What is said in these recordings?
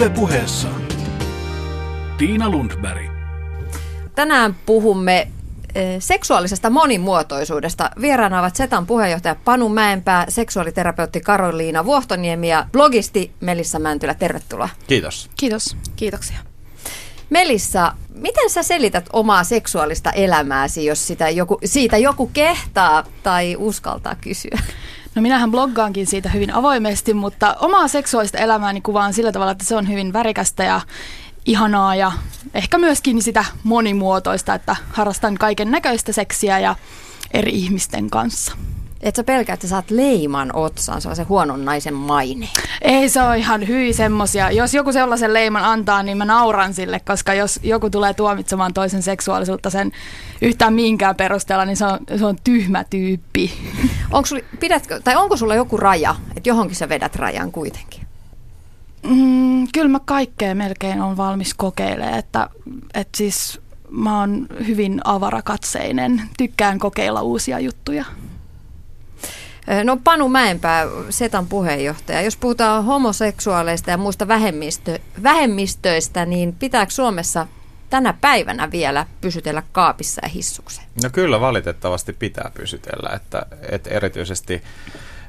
Ylepuheessa Tiina Lundberg. Tänään puhumme eh, seksuaalisesta monimuotoisuudesta. Vieraana ovat Setan puheenjohtaja Panu Mäenpää, seksuaaliterapeutti Karoliina Vuohtoniemi ja blogisti Melissa Mäntylä. Tervetuloa. Kiitos. Kiitos. Kiitoksia. Melissa, miten sä selität omaa seksuaalista elämääsi, jos sitä joku, siitä joku kehtaa tai uskaltaa kysyä? No minähän bloggaankin siitä hyvin avoimesti, mutta omaa seksuaalista elämääni kuvaan sillä tavalla, että se on hyvin värikästä ja ihanaa ja ehkä myöskin sitä monimuotoista, että harrastan kaiken näköistä seksiä ja eri ihmisten kanssa. Et sä pelkää, että sä saat leiman otsaan, sellaisen huonon naisen maine. Ei se ole ihan hyi semmosia. Jos joku sellaisen leiman antaa, niin mä nauran sille, koska jos joku tulee tuomitsemaan toisen seksuaalisuutta sen yhtään minkään perusteella, niin se on, se on tyhmä tyyppi. Onko, sul, pidätkö, tai onko sulla joku raja, että johonkin sä vedät rajan kuitenkin? Mm, kyllä mä kaikkea melkein on valmis kokeilemaan, että, että siis mä oon hyvin avarakatseinen, tykkään kokeilla uusia juttuja. No Panu Mäenpää, Setan puheenjohtaja. Jos puhutaan homoseksuaaleista ja muista vähemmistö, vähemmistöistä, niin pitääkö Suomessa tänä päivänä vielä pysytellä kaapissa ja hissukseen? No kyllä valitettavasti pitää pysytellä, että, että erityisesti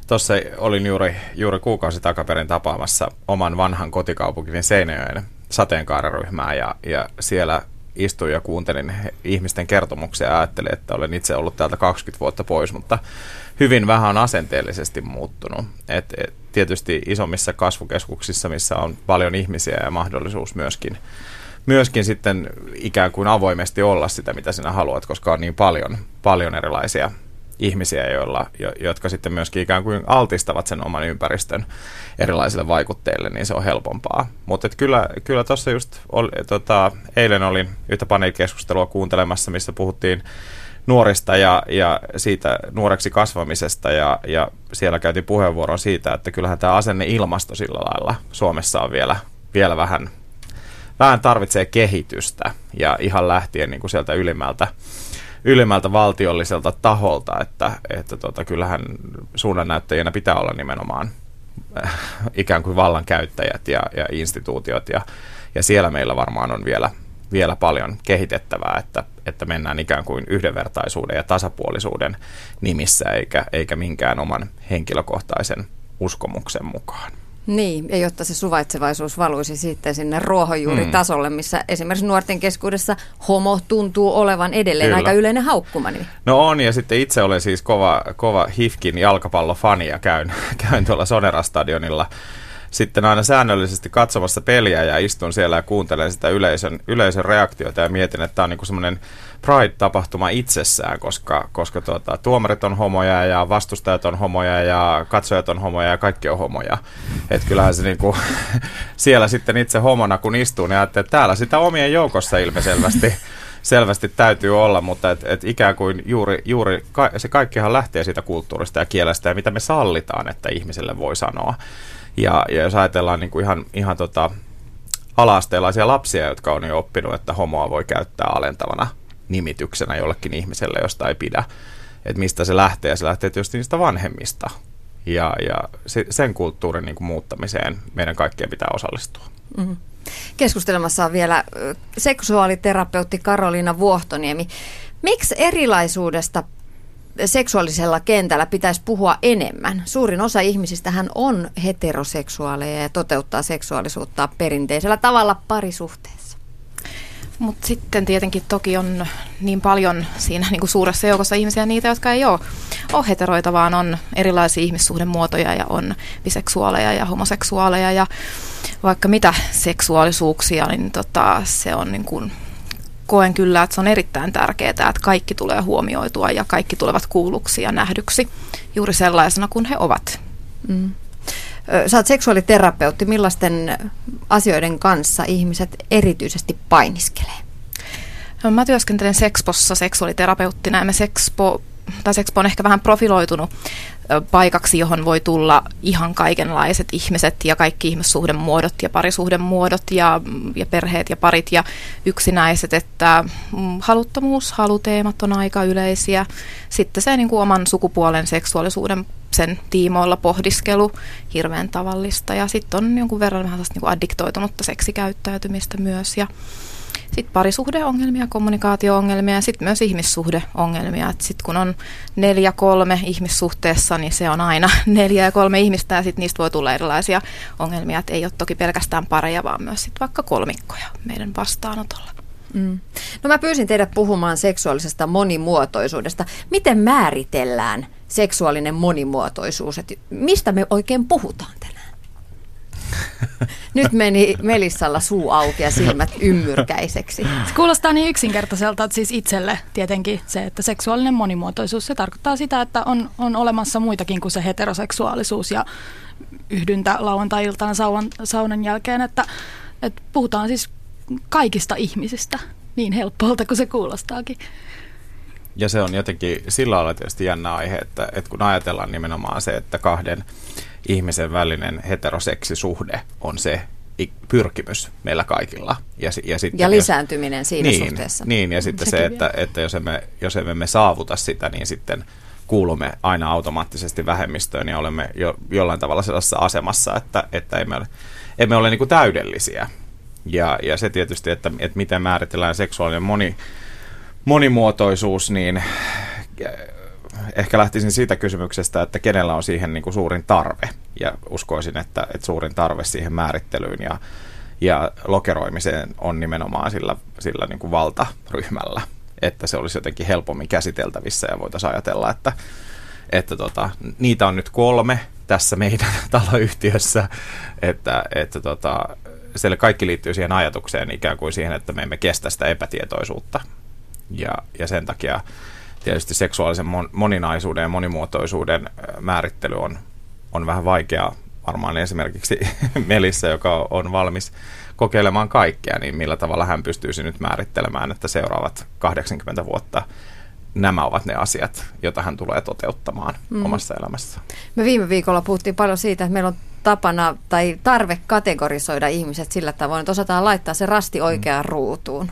tuossa olin juuri, juuri kuukausi takaperin tapaamassa oman vanhan kotikaupunkini Seinäjoen sateenkaararyhmää ja, ja siellä istuin ja kuuntelin ihmisten kertomuksia ja ajattelin, että olen itse ollut täältä 20 vuotta pois, mutta hyvin vähän asenteellisesti muuttunut. Et, et, tietysti isommissa kasvukeskuksissa, missä on paljon ihmisiä ja mahdollisuus myöskin, myöskin sitten ikään kuin avoimesti olla sitä, mitä sinä haluat, koska on niin paljon, paljon erilaisia ihmisiä, joilla, jo, jotka sitten myöskin ikään kuin altistavat sen oman ympäristön erilaisille vaikutteille, niin se on helpompaa. Mutta kyllä, kyllä tuossa just oli, tota, eilen olin yhtä paneelikeskustelua kuuntelemassa, missä puhuttiin nuorista ja, ja siitä nuoreksi kasvamisesta ja, ja siellä käytiin puheenvuoron siitä, että kyllähän tämä asenneilmasto sillä lailla Suomessa on vielä, vielä vähän, vähän tarvitsee kehitystä ja ihan lähtien niin kuin sieltä ylimmältä ylimmältä valtiolliselta taholta, että, että tota, kyllähän suunnannäyttäjänä pitää olla nimenomaan äh, ikään kuin vallankäyttäjät ja, ja instituutiot ja, ja siellä meillä varmaan on vielä, vielä paljon kehitettävää, että, että mennään ikään kuin yhdenvertaisuuden ja tasapuolisuuden nimissä eikä, eikä minkään oman henkilökohtaisen uskomuksen mukaan. Niin, ja jotta se suvaitsevaisuus valuisi sitten sinne ruohonjuuritasolle, mm. missä esimerkiksi nuorten keskuudessa homo tuntuu olevan edelleen Kyllä. aika yleinen haukkuma. Niin. No on, ja sitten itse olen siis kova, kova Hifkin jalkapallofani ja käyn, käyn tuolla Sonera-stadionilla sitten aina säännöllisesti katsomassa peliä ja istun siellä ja kuuntelen sitä yleisön, yleisön reaktiota ja mietin, että tämä on niin semmoinen Pride-tapahtuma itsessään, koska, koska tuota, tuomarit on homoja ja vastustajat on homoja ja katsojat on homoja ja kaikki on homoja. Että kyllähän se niinku, siellä sitten itse homona kun istuu, niin että täällä sitä omien joukossa ilmiselvästi selvästi täytyy olla, mutta et, et ikään kuin juuri, juuri ka, se kaikkihan lähtee siitä kulttuurista ja kielestä ja mitä me sallitaan, että ihmiselle voi sanoa. Ja, ja jos ajatellaan niin kuin ihan, ihan tota, ala-asteelaisia lapsia, jotka on jo oppinut, että homoa voi käyttää alentavana nimityksenä jollekin ihmiselle, josta ei pidä. Että mistä se lähtee, se lähtee tietysti niistä vanhemmista. Ja, ja se, sen kulttuurin niin kuin muuttamiseen meidän kaikkien pitää osallistua. Mm-hmm. Keskustelemassa on vielä seksuaaliterapeutti Karoliina Vuohtoniemi. Miksi erilaisuudesta seksuaalisella kentällä pitäisi puhua enemmän. Suurin osa ihmisistähän on heteroseksuaaleja ja toteuttaa seksuaalisuutta perinteisellä tavalla parisuhteessa. Mutta sitten tietenkin toki on niin paljon siinä niin kuin suuressa joukossa ihmisiä niitä, jotka ei ole, ole heteroita, vaan on erilaisia ihmissuhdemuotoja ja on biseksuaaleja ja homoseksuaaleja ja vaikka mitä seksuaalisuuksia, niin tota, se on niin kuin koen kyllä, että se on erittäin tärkeää, että kaikki tulee huomioitua ja kaikki tulevat kuulluksi ja nähdyksi juuri sellaisena kuin he ovat. Mm. Sä oot seksuaaliterapeutti. Millaisten asioiden kanssa ihmiset erityisesti painiskelee? Mä työskentelen Sexpossa seksuaaliterapeuttina ja me Sexpo tai Sexpo on ehkä vähän profiloitunut paikaksi, johon voi tulla ihan kaikenlaiset ihmiset ja kaikki ihmissuhdemuodot ja parisuhdemuodot ja, ja perheet ja parit ja yksinäiset, että mm, haluttomuus, haluteemat on aika yleisiä. Sitten se niin kuin oman sukupuolen seksuaalisuuden sen tiimoilla pohdiskelu, hirveän tavallista ja sitten on jonkun verran vähän niin kuin addiktoitunutta seksikäyttäytymistä myös ja sitten parisuhdeongelmia, kommunikaatio-ongelmia ja sitten myös ihmissuhdeongelmia. Sitten kun on neljä kolme ihmissuhteessa, niin se on aina neljä ja kolme ihmistä ja sitten niistä voi tulla erilaisia ongelmia. Et ei ole toki pelkästään pareja, vaan myös sit vaikka kolmikkoja meidän vastaanotolla. Mm. No mä pyysin teidät puhumaan seksuaalisesta monimuotoisuudesta. Miten määritellään seksuaalinen monimuotoisuus? Et mistä me oikein puhutaan tänään? Nyt meni Melissalla suu auki ja silmät ymmyrkäiseksi. Se kuulostaa niin yksinkertaiselta, että siis itselle tietenkin se, että seksuaalinen monimuotoisuus, se tarkoittaa sitä, että on, on olemassa muitakin kuin se heteroseksuaalisuus ja yhdyntä lauantai-iltana saunan, saunan jälkeen, että, että puhutaan siis kaikista ihmisistä niin helppolta kuin se kuulostaakin. Ja se on jotenkin sillä lailla tietysti jännä aihe, että, että kun ajatellaan nimenomaan se, että kahden ihmisen välinen heteroseksisuhde on se pyrkimys meillä kaikilla. Ja, ja, sitten, ja lisääntyminen jos, siinä niin, suhteessa. Niin, ja sitten Sekin se, että, että jos, emme, jos emme me saavuta sitä, niin sitten kuulumme aina automaattisesti vähemmistöön ja olemme jo, jollain tavalla sellaisessa asemassa, että, että emme ole, emme ole niin kuin täydellisiä. Ja, ja se tietysti, että, että miten määritellään seksuaalinen moni, monimuotoisuus, niin ehkä lähtisin siitä kysymyksestä, että kenellä on siihen niin kuin suurin tarve. Ja uskoisin, että, että suurin tarve siihen määrittelyyn ja, ja lokeroimiseen on nimenomaan sillä, sillä niin kuin valtaryhmällä. Että se olisi jotenkin helpommin käsiteltävissä ja voitaisiin ajatella, että, että tota, niitä on nyt kolme tässä meidän taloyhtiössä, että, että tota, siellä kaikki liittyy siihen ajatukseen ikään kuin siihen, että me emme kestä sitä epätietoisuutta. Ja, ja sen takia tietysti seksuaalisen moninaisuuden ja monimuotoisuuden määrittely on, on vähän vaikeaa. Varmaan esimerkiksi Melissä, joka on valmis kokeilemaan kaikkea, niin millä tavalla hän pystyisi nyt määrittelemään, että seuraavat 80 vuotta nämä ovat ne asiat, joita hän tulee toteuttamaan mm. omassa elämässä. Me viime viikolla puhuttiin paljon siitä, että meillä on tapana tai tarve kategorisoida ihmiset sillä tavoin, että osataan laittaa se rasti oikeaan mm. ruutuun.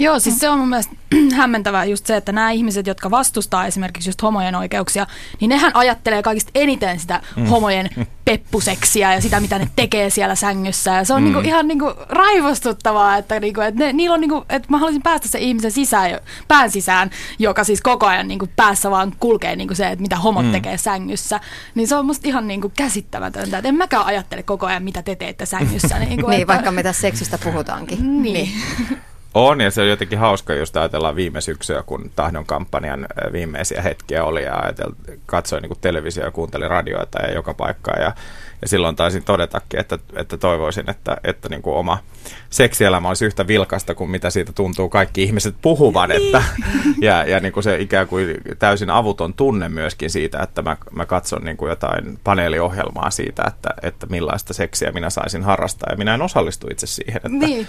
Joo, siis se on mun mielestä hämmentävää just se, että nämä ihmiset, jotka vastustaa esimerkiksi just homojen oikeuksia, niin nehän ajattelee kaikista eniten sitä mm. homojen peppuseksiä ja sitä, mitä ne tekee siellä sängyssä. Ja se on mm. niinku ihan niinku raivostuttavaa, että, niinku, että ne, niillä on niinku, että mä haluaisin päästä se ihmisen sisään, pään sisään, joka siis koko ajan niinku päässä vaan kulkee niinku se, että mitä homot mm. tekee sängyssä. Niin se on musta ihan niinku käsittämätöntä, että en mäkään ajattele koko ajan, mitä te teette sängyssä. Niinku, niin, että... vaikka mitä seksistä puhutaankin. niin. niin. On, ja se on jotenkin hauska, jos ajatellaan viime syksyä, kun Tahdon kampanjan viimeisiä hetkiä oli, ja ajatel, katsoin niin televisio ja kuuntelin radioita ja joka paikkaa, ja, ja silloin taisin todetakin, että, että toivoisin, että, että niin kuin oma seksielämä olisi yhtä vilkasta kuin mitä siitä tuntuu kaikki ihmiset puhuvan, että, ja, ja niin kuin se ikään kuin täysin avuton tunne myöskin siitä, että mä, mä katson niin kuin jotain paneeliohjelmaa siitä, että, että millaista seksiä minä saisin harrastaa, ja minä en osallistu itse siihen, että, niin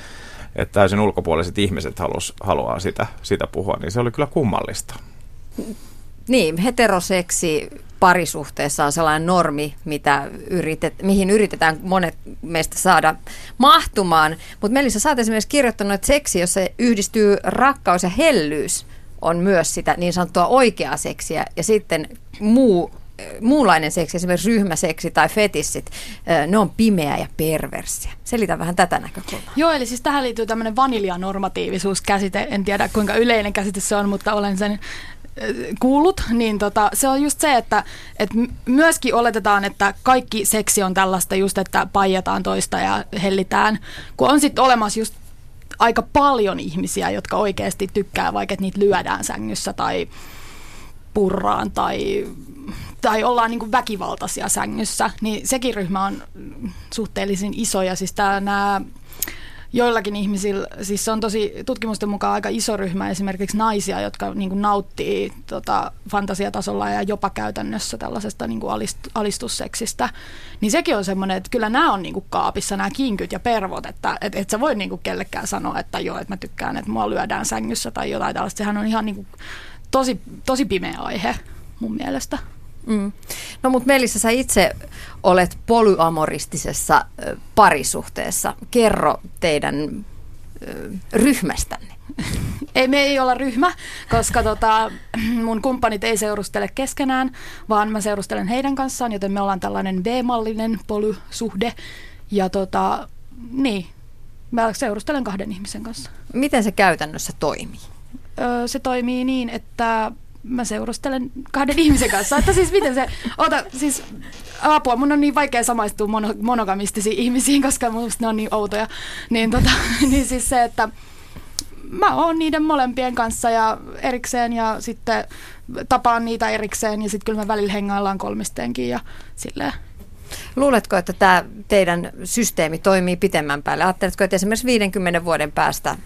että täysin ulkopuoliset ihmiset halus, haluaa sitä, sitä puhua, niin se oli kyllä kummallista. Niin, heteroseksi parisuhteessa on sellainen normi, mitä yritet, mihin yritetään monet meistä saada mahtumaan. Mutta Melissa, sä oot esimerkiksi kirjoittanut, että seksi, jossa yhdistyy rakkaus ja hellyys, on myös sitä niin sanottua oikeaa seksiä. Ja sitten muu muunlainen seksi, esimerkiksi ryhmäseksi tai fetissit, ne on pimeä ja perversiä. Selitä vähän tätä näkökulmaa. Joo, eli siis tähän liittyy tämmöinen vaniljanormatiivisuuskäsite. En tiedä kuinka yleinen käsite se on, mutta olen sen kuullut, niin tota, se on just se, että et myöskin oletetaan, että kaikki seksi on tällaista just, että paijataan toista ja hellitään, kun on sitten olemassa just aika paljon ihmisiä, jotka oikeasti tykkää, vaikka että niitä lyödään sängyssä tai purraan tai tai ollaan niin väkivaltaisia sängyssä, niin sekin ryhmä on suhteellisen iso. Ja siis tää, nämä joillakin ihmisillä, siis se on tosi tutkimusten mukaan aika iso ryhmä esimerkiksi naisia, jotka niin kuin nauttii tota, fantasiatasolla ja jopa käytännössä tällaisesta niin kuin alist, alistusseksistä. Niin sekin on semmoinen, että kyllä nämä on niin kuin kaapissa, nämä kinkyt ja pervot, että et, et sä voi niin kuin kellekään sanoa, että joo, että mä tykkään, että mua lyödään sängyssä tai jotain tällaista. Sehän on ihan niin kuin tosi, tosi pimeä aihe mun mielestä. Mm. No mutta Melissa, sä itse olet polyamoristisessa parisuhteessa. Kerro teidän ryhmästänne. Ei, me ei olla ryhmä, koska tota, mun kumppanit ei seurustele keskenään, vaan mä seurustelen heidän kanssaan, joten me ollaan tällainen V-mallinen polysuhde. Ja tota, niin, mä seurustelen kahden ihmisen kanssa. Miten se käytännössä toimii? Öö, se toimii niin, että mä seurustelen kahden ihmisen kanssa. Että siis miten se, ota, siis apua, mun on niin vaikea samaistua mono, monogamistisiin ihmisiin, koska musta ne on niin outoja. Niin, tota, niin siis se, että mä oon niiden molempien kanssa ja erikseen ja sitten tapaan niitä erikseen ja sitten kyllä me välillä hengaillaan kolmisteenkin ja silleen. Luuletko, että tämä teidän systeemi toimii pitemmän päälle? Ajatteletko, että esimerkiksi 50 vuoden päästä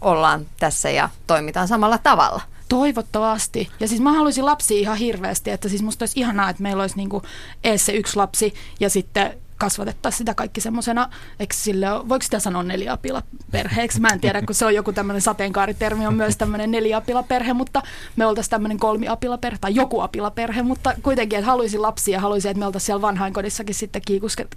ollaan tässä ja toimitaan samalla tavalla? Toivottavasti. Ja siis mä haluaisin lapsia ihan hirveästi, että siis musta olisi ihanaa, että meillä olisi niinku ees se yksi lapsi ja sitten kasvatettaisiin sitä kaikki semmoisena, voiko sitä sanoa neliapilaperheeksi? Mä en tiedä, kun se on joku tämmöinen sateenkaaritermi, on myös tämmöinen neliapilaperhe, mutta me oltaisiin tämmöinen kolmiapilaperhe tai joku apilaperhe, mutta kuitenkin, että haluaisin lapsia, haluaisin, että me oltaisiin siellä vanhainkodissakin sitten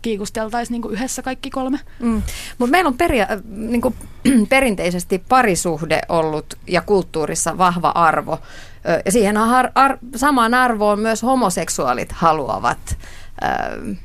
kiikusteltaisiin niin yhdessä kaikki kolme. Mm. Mutta meillä on peria- äh, niin kuin, perinteisesti parisuhde ollut ja kulttuurissa vahva arvo. Ja siihen har- ar- samaan arvoon myös homoseksuaalit haluavat ö,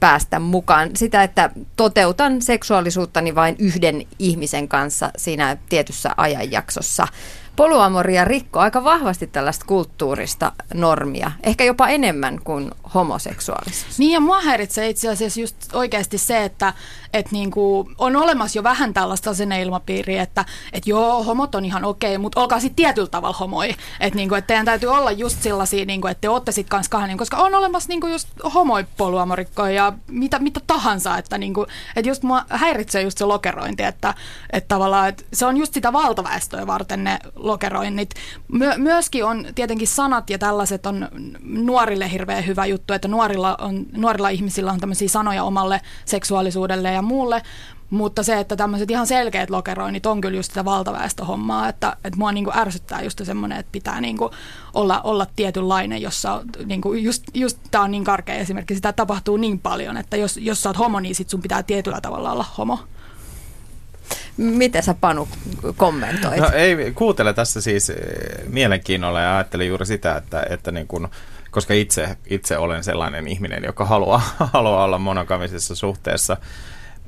päästä mukaan. Sitä, että toteutan seksuaalisuuttani vain yhden ihmisen kanssa siinä tietyssä ajanjaksossa. Polyamoria rikkoo aika vahvasti tällaista kulttuurista normia, ehkä jopa enemmän kuin homoseksuaalisuus. Niin ja mua häiritsee itse asiassa just oikeasti se, että et niinku on olemassa jo vähän tällaista asenneilmapiiriä, että et joo, homot on ihan okei, mutta olkaa sitten tietyllä tavalla homoi. Että niinku, et teidän täytyy olla just sellaisia, niinku, että te ootte sitten kanssa kahden, koska on olemassa niinku just homoipoluamorikkoja ja mitä, mitä tahansa. Että niinku, et just mua häiritsee just se lokerointi, että et tavallaan et se on just sitä valtaväestöä varten ne lokeroinnit. My, myöskin on tietenkin sanat ja tällaiset on nuorille hirveän hyvä juttu, että nuorilla, on, nuorilla ihmisillä on tämmöisiä sanoja omalle seksuaalisuudelle ja muulle, mutta se, että tämmöiset ihan selkeät lokeroinnit on kyllä just sitä valtaväestöhommaa, että, että mua niinku ärsyttää just semmoinen, että pitää niinku olla, olla tietynlainen, jossa niinku just, just tämä on niin karkea esimerkki, sitä tapahtuu niin paljon, että jos, jos sä oot homo, niin sit sun pitää tietyllä tavalla olla homo. Miten sä Panu kommentoit? No ei, kuuntele tässä siis eh, mielenkiinnolla ja ajattelin juuri sitä, että, että niin kun, koska itse, itse olen sellainen ihminen, joka haluaa, haluaa olla monogamisessa suhteessa,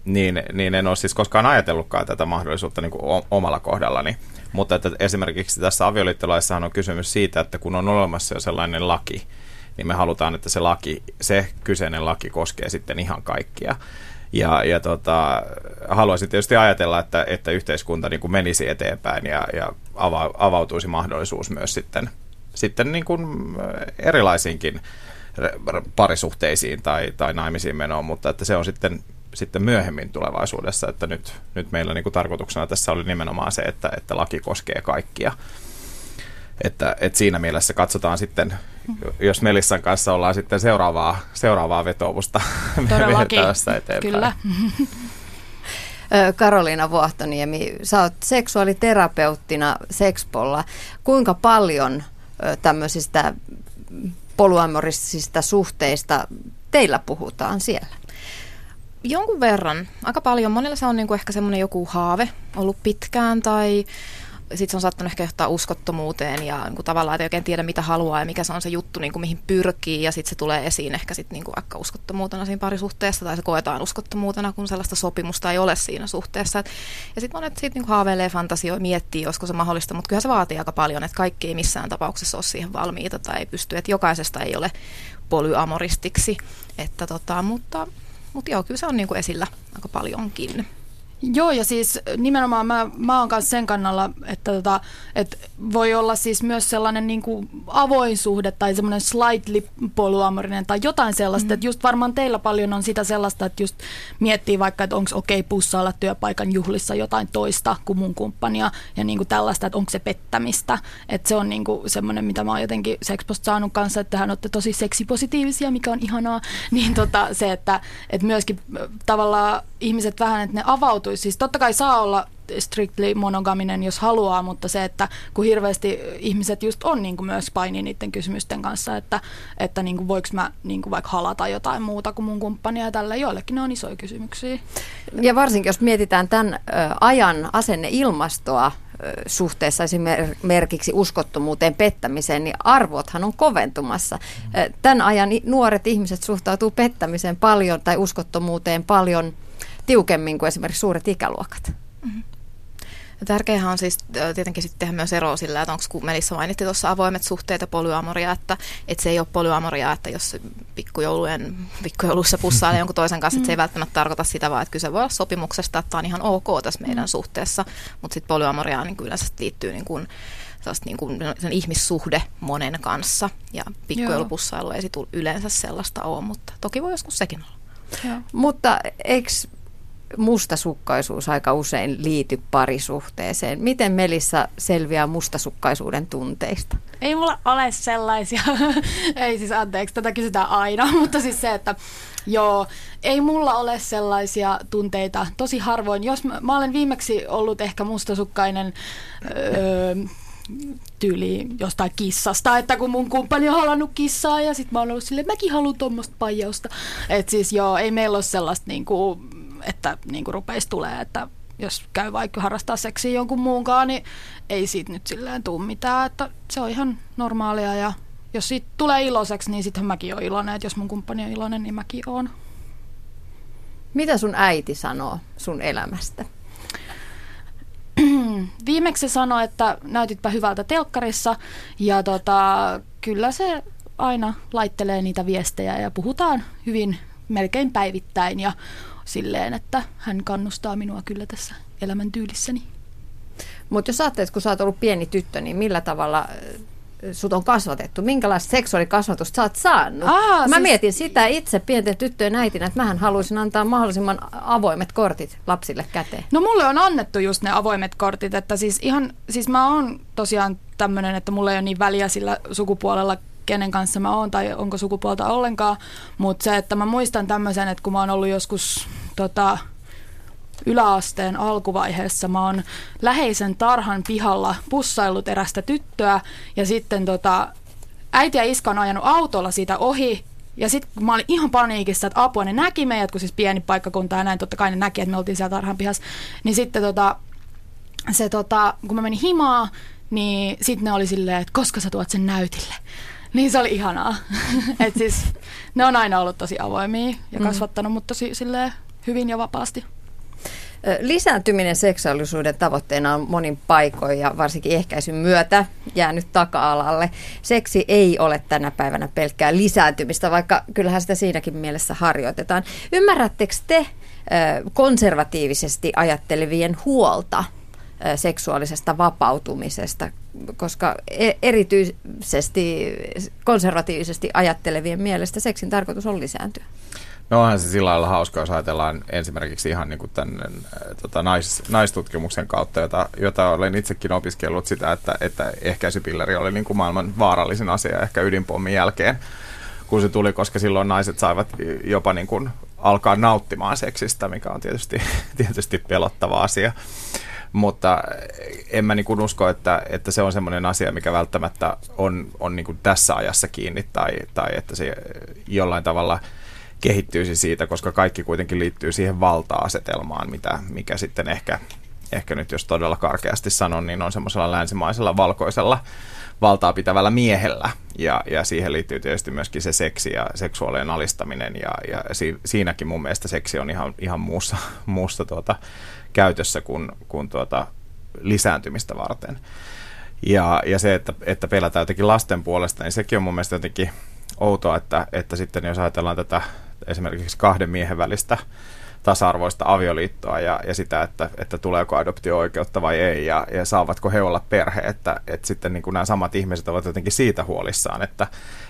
niin, niin en ole siis koskaan ajatellutkaan tätä mahdollisuutta niin omalla kohdallani. Mutta että esimerkiksi tässä avioliittolaissahan on kysymys siitä, että kun on olemassa jo sellainen laki, niin me halutaan, että se laki, se kyseinen laki koskee sitten ihan kaikkia. Ja, ja tota, haluaisin tietysti ajatella, että, että yhteiskunta niin kuin menisi eteenpäin ja, ja ava, avautuisi mahdollisuus myös sitten, sitten niin kuin erilaisiinkin parisuhteisiin tai, tai naimisiin menoon, mutta että se on sitten, sitten myöhemmin tulevaisuudessa, että nyt, nyt meillä niin kuin tarkoituksena tässä oli nimenomaan se, että, että laki koskee kaikkia. Että, että siinä mielessä katsotaan sitten, jos Melissan kanssa ollaan sitten seuraavaa, seuraavaa vetoomusta Todellakin, eteenpäin. kyllä. Karoliina Vuohtoniemi, sä oot seksuaaliterapeuttina Sexpolla. Kuinka paljon tämmöisistä polyamoristisista suhteista teillä puhutaan siellä? Jonkun verran, aika paljon. Monilla se on niinku ehkä semmoinen joku haave ollut pitkään tai sitten se on saattanut ehkä johtaa uskottomuuteen ja niin kuin tavallaan, että ei oikein tiedä mitä haluaa ja mikä se on se juttu, niin kuin mihin pyrkii ja sitten se tulee esiin ehkä sitten niin kuin vaikka uskottomuutena siinä parisuhteessa tai se koetaan uskottomuutena, kun sellaista sopimusta ei ole siinä suhteessa. Et, ja sitten monet siitä niin haaveilee, fantasioi, miettii, josko se mahdollista, mutta kyllä se vaatii aika paljon, että kaikki ei missään tapauksessa ole siihen valmiita tai ei pysty, että jokaisesta ei ole polyamoristiksi, että tota, mutta, mutta joo, kyllä se on niin kuin esillä aika paljonkin. Joo, ja siis nimenomaan mä, mä oon kanssa sen kannalla, että, tota, että voi olla siis myös sellainen niin kuin avoin suhde tai semmoinen slightly polyamorinen tai jotain sellaista, mm. että just varmaan teillä paljon on sitä sellaista, että just miettii vaikka, että onko okei okay pussailla työpaikan juhlissa jotain toista kuin mun kumppania ja niin kuin tällaista, että onko se pettämistä, että se on niin kuin semmoinen, mitä mä oon jotenkin Sexpost saanut kanssa, että hän olette tosi seksipositiivisia, mikä on ihanaa, niin tota, se, että, että myöskin tavallaan ihmiset vähän, että ne avautuisi. Siis totta kai saa olla strictly monogaminen, jos haluaa, mutta se, että kun hirveästi ihmiset just on niin kuin myös paini niiden kysymysten kanssa, että, että niin kuin voiko mä niin kuin vaikka halata jotain muuta kuin mun kumppania ja tällä joillekin ne on isoja kysymyksiä. Ja varsinkin jos mietitään tämän ajan asenneilmastoa suhteessa esimerkiksi uskottomuuteen, pettämiseen, niin arvothan on koventumassa. Tämän ajan nuoret ihmiset suhtautuu pettämiseen paljon tai uskottomuuteen paljon tiukemmin kuin esimerkiksi suuret ikäluokat. Ja tärkeähän on siis tietenkin sitten tehdä myös eroa sillä, että onko, kun Melissa mainitti tuossa avoimet suhteet ja polyamoria, että, että se ei ole polyamoria, että jos pikkujoulujen, pikkujouluissa pussailee jonkun toisen kanssa, että se ei välttämättä tarkoita sitä, vaan että kyse voi olla sopimuksesta, että tämä on ihan ok tässä meidän mm. suhteessa, mutta sitten polyamoria niin yleensä liittyy niin kuin, niin kuin sen ihmissuhde monen kanssa, ja pikkujoulupussailu ei sit yleensä sellaista ole, mutta toki voi joskus sekin olla. Joo. Mutta eikö mustasukkaisuus aika usein liity parisuhteeseen? Miten Melissa selviää mustasukkaisuuden tunteista? Ei mulla ole sellaisia, ei siis anteeksi, tätä kysytään aina, mutta siis se, että joo, ei mulla ole sellaisia tunteita tosi harvoin. Jos mä, mä olen viimeksi ollut ehkä mustasukkainen öö, tyyli jostain kissasta, että kun mun kumppani on halannut kissaa ja sit mä oon ollut silleen, mäkin haluan tuommoista paijausta. Et siis joo, ei meillä ole sellaista niinku, että niinku rupeisi tulee, että jos käy vaikka harrastaa seksiä jonkun muunkaan, niin ei siitä nyt silleen tuu mitään, että se on ihan normaalia ja jos siitä tulee iloiseksi, niin sittenhän mäkin oon iloinen, että jos mun kumppani on iloinen, niin mäkin oon. Mitä sun äiti sanoo sun elämästä? Viimeksi se sanoi, että näytitpä hyvältä telkkarissa ja tota, kyllä se aina laittelee niitä viestejä ja puhutaan hyvin melkein päivittäin ja silleen, että hän kannustaa minua kyllä tässä elämäntyylissäni. Mutta jos ajattelet, kun sä oot ollut pieni tyttö, niin millä tavalla äh, sut on kasvatettu? Minkälaista seksuaalikasvatusta sä oot saanut? Aa, Mä siis- mietin sitä itse pienten tyttöjen äitinä, että mähän haluaisin antaa mahdollisimman avoimet kortit lapsille käteen. No mulle on annettu just ne avoimet kortit, että siis ihan, siis mä oon tosiaan tämmönen, että mulla ei ole niin väliä sillä sukupuolella, kenen kanssa mä oon tai onko sukupuolta ollenkaan, mutta se, että mä muistan tämmöisen, että kun mä oon ollut joskus tota, yläasteen alkuvaiheessa, mä oon läheisen tarhan pihalla pussaillut erästä tyttöä ja sitten tota, äiti ja iska on ajanut autolla siitä ohi ja sitten kun mä olin ihan paniikissa, että apua, ne näki meidät, kun siis pieni paikkakunta ja näin, totta kai ne näki, että me oltiin siellä tarhan pihassa. Niin sitten tota, se, tota, kun mä menin himaa, niin sitten ne oli silleen, että koska sä tuot sen näytille. Niin se oli ihanaa. Et siis, ne on aina ollut tosi avoimia ja kasvattanut mut tosi silleen hyvin ja vapaasti. Lisääntyminen seksuaalisuuden tavoitteena on monin paikoin ja varsinkin ehkäisyn myötä jäänyt taka-alalle. Seksi ei ole tänä päivänä pelkkää lisääntymistä, vaikka kyllähän sitä siinäkin mielessä harjoitetaan. Ymmärrättekö te konservatiivisesti ajattelevien huolta seksuaalisesta vapautumisesta, koska e- erityisesti konservatiivisesti ajattelevien mielestä seksin tarkoitus on lisääntyä? No onhan se sillä lailla hauska, jos ajatellaan esimerkiksi ihan niin kuin tämän tota, nais, naistutkimuksen kautta, jota, jota olen itsekin opiskellut sitä, että, että ehkäisypilleri oli niin kuin maailman vaarallisin asia ehkä ydinpommin jälkeen, kun se tuli, koska silloin naiset saivat jopa niin kuin alkaa nauttimaan seksistä, mikä on tietysti, tietysti pelottava asia. Mutta en mä niin usko, että, että se on semmoinen asia, mikä välttämättä on, on niin tässä ajassa kiinni tai, tai että se jollain tavalla kehittyisi siitä, koska kaikki kuitenkin liittyy siihen valta-asetelmaan, mitä, mikä sitten ehkä, ehkä nyt jos todella karkeasti sanon, niin on semmoisella länsimaisella valkoisella valtaa pitävällä miehellä. Ja, ja siihen liittyy tietysti myöskin se seksi ja seksuaalinen alistaminen. Ja, ja si, siinäkin mun mielestä seksi on ihan, ihan muussa, muussa tuota, käytössä kuin, kuin tuota, lisääntymistä varten. Ja, ja se, että, että pelätään jotenkin lasten puolesta, niin sekin on mun mielestä jotenkin outoa, että, että sitten jos ajatellaan tätä esimerkiksi kahden miehen välistä tasa-arvoista avioliittoa ja, ja sitä, että, että tuleeko adoptio-oikeutta vai ei ja, ja saavatko he olla perhe, että, että sitten niin kuin nämä samat ihmiset ovat jotenkin siitä huolissaan, että,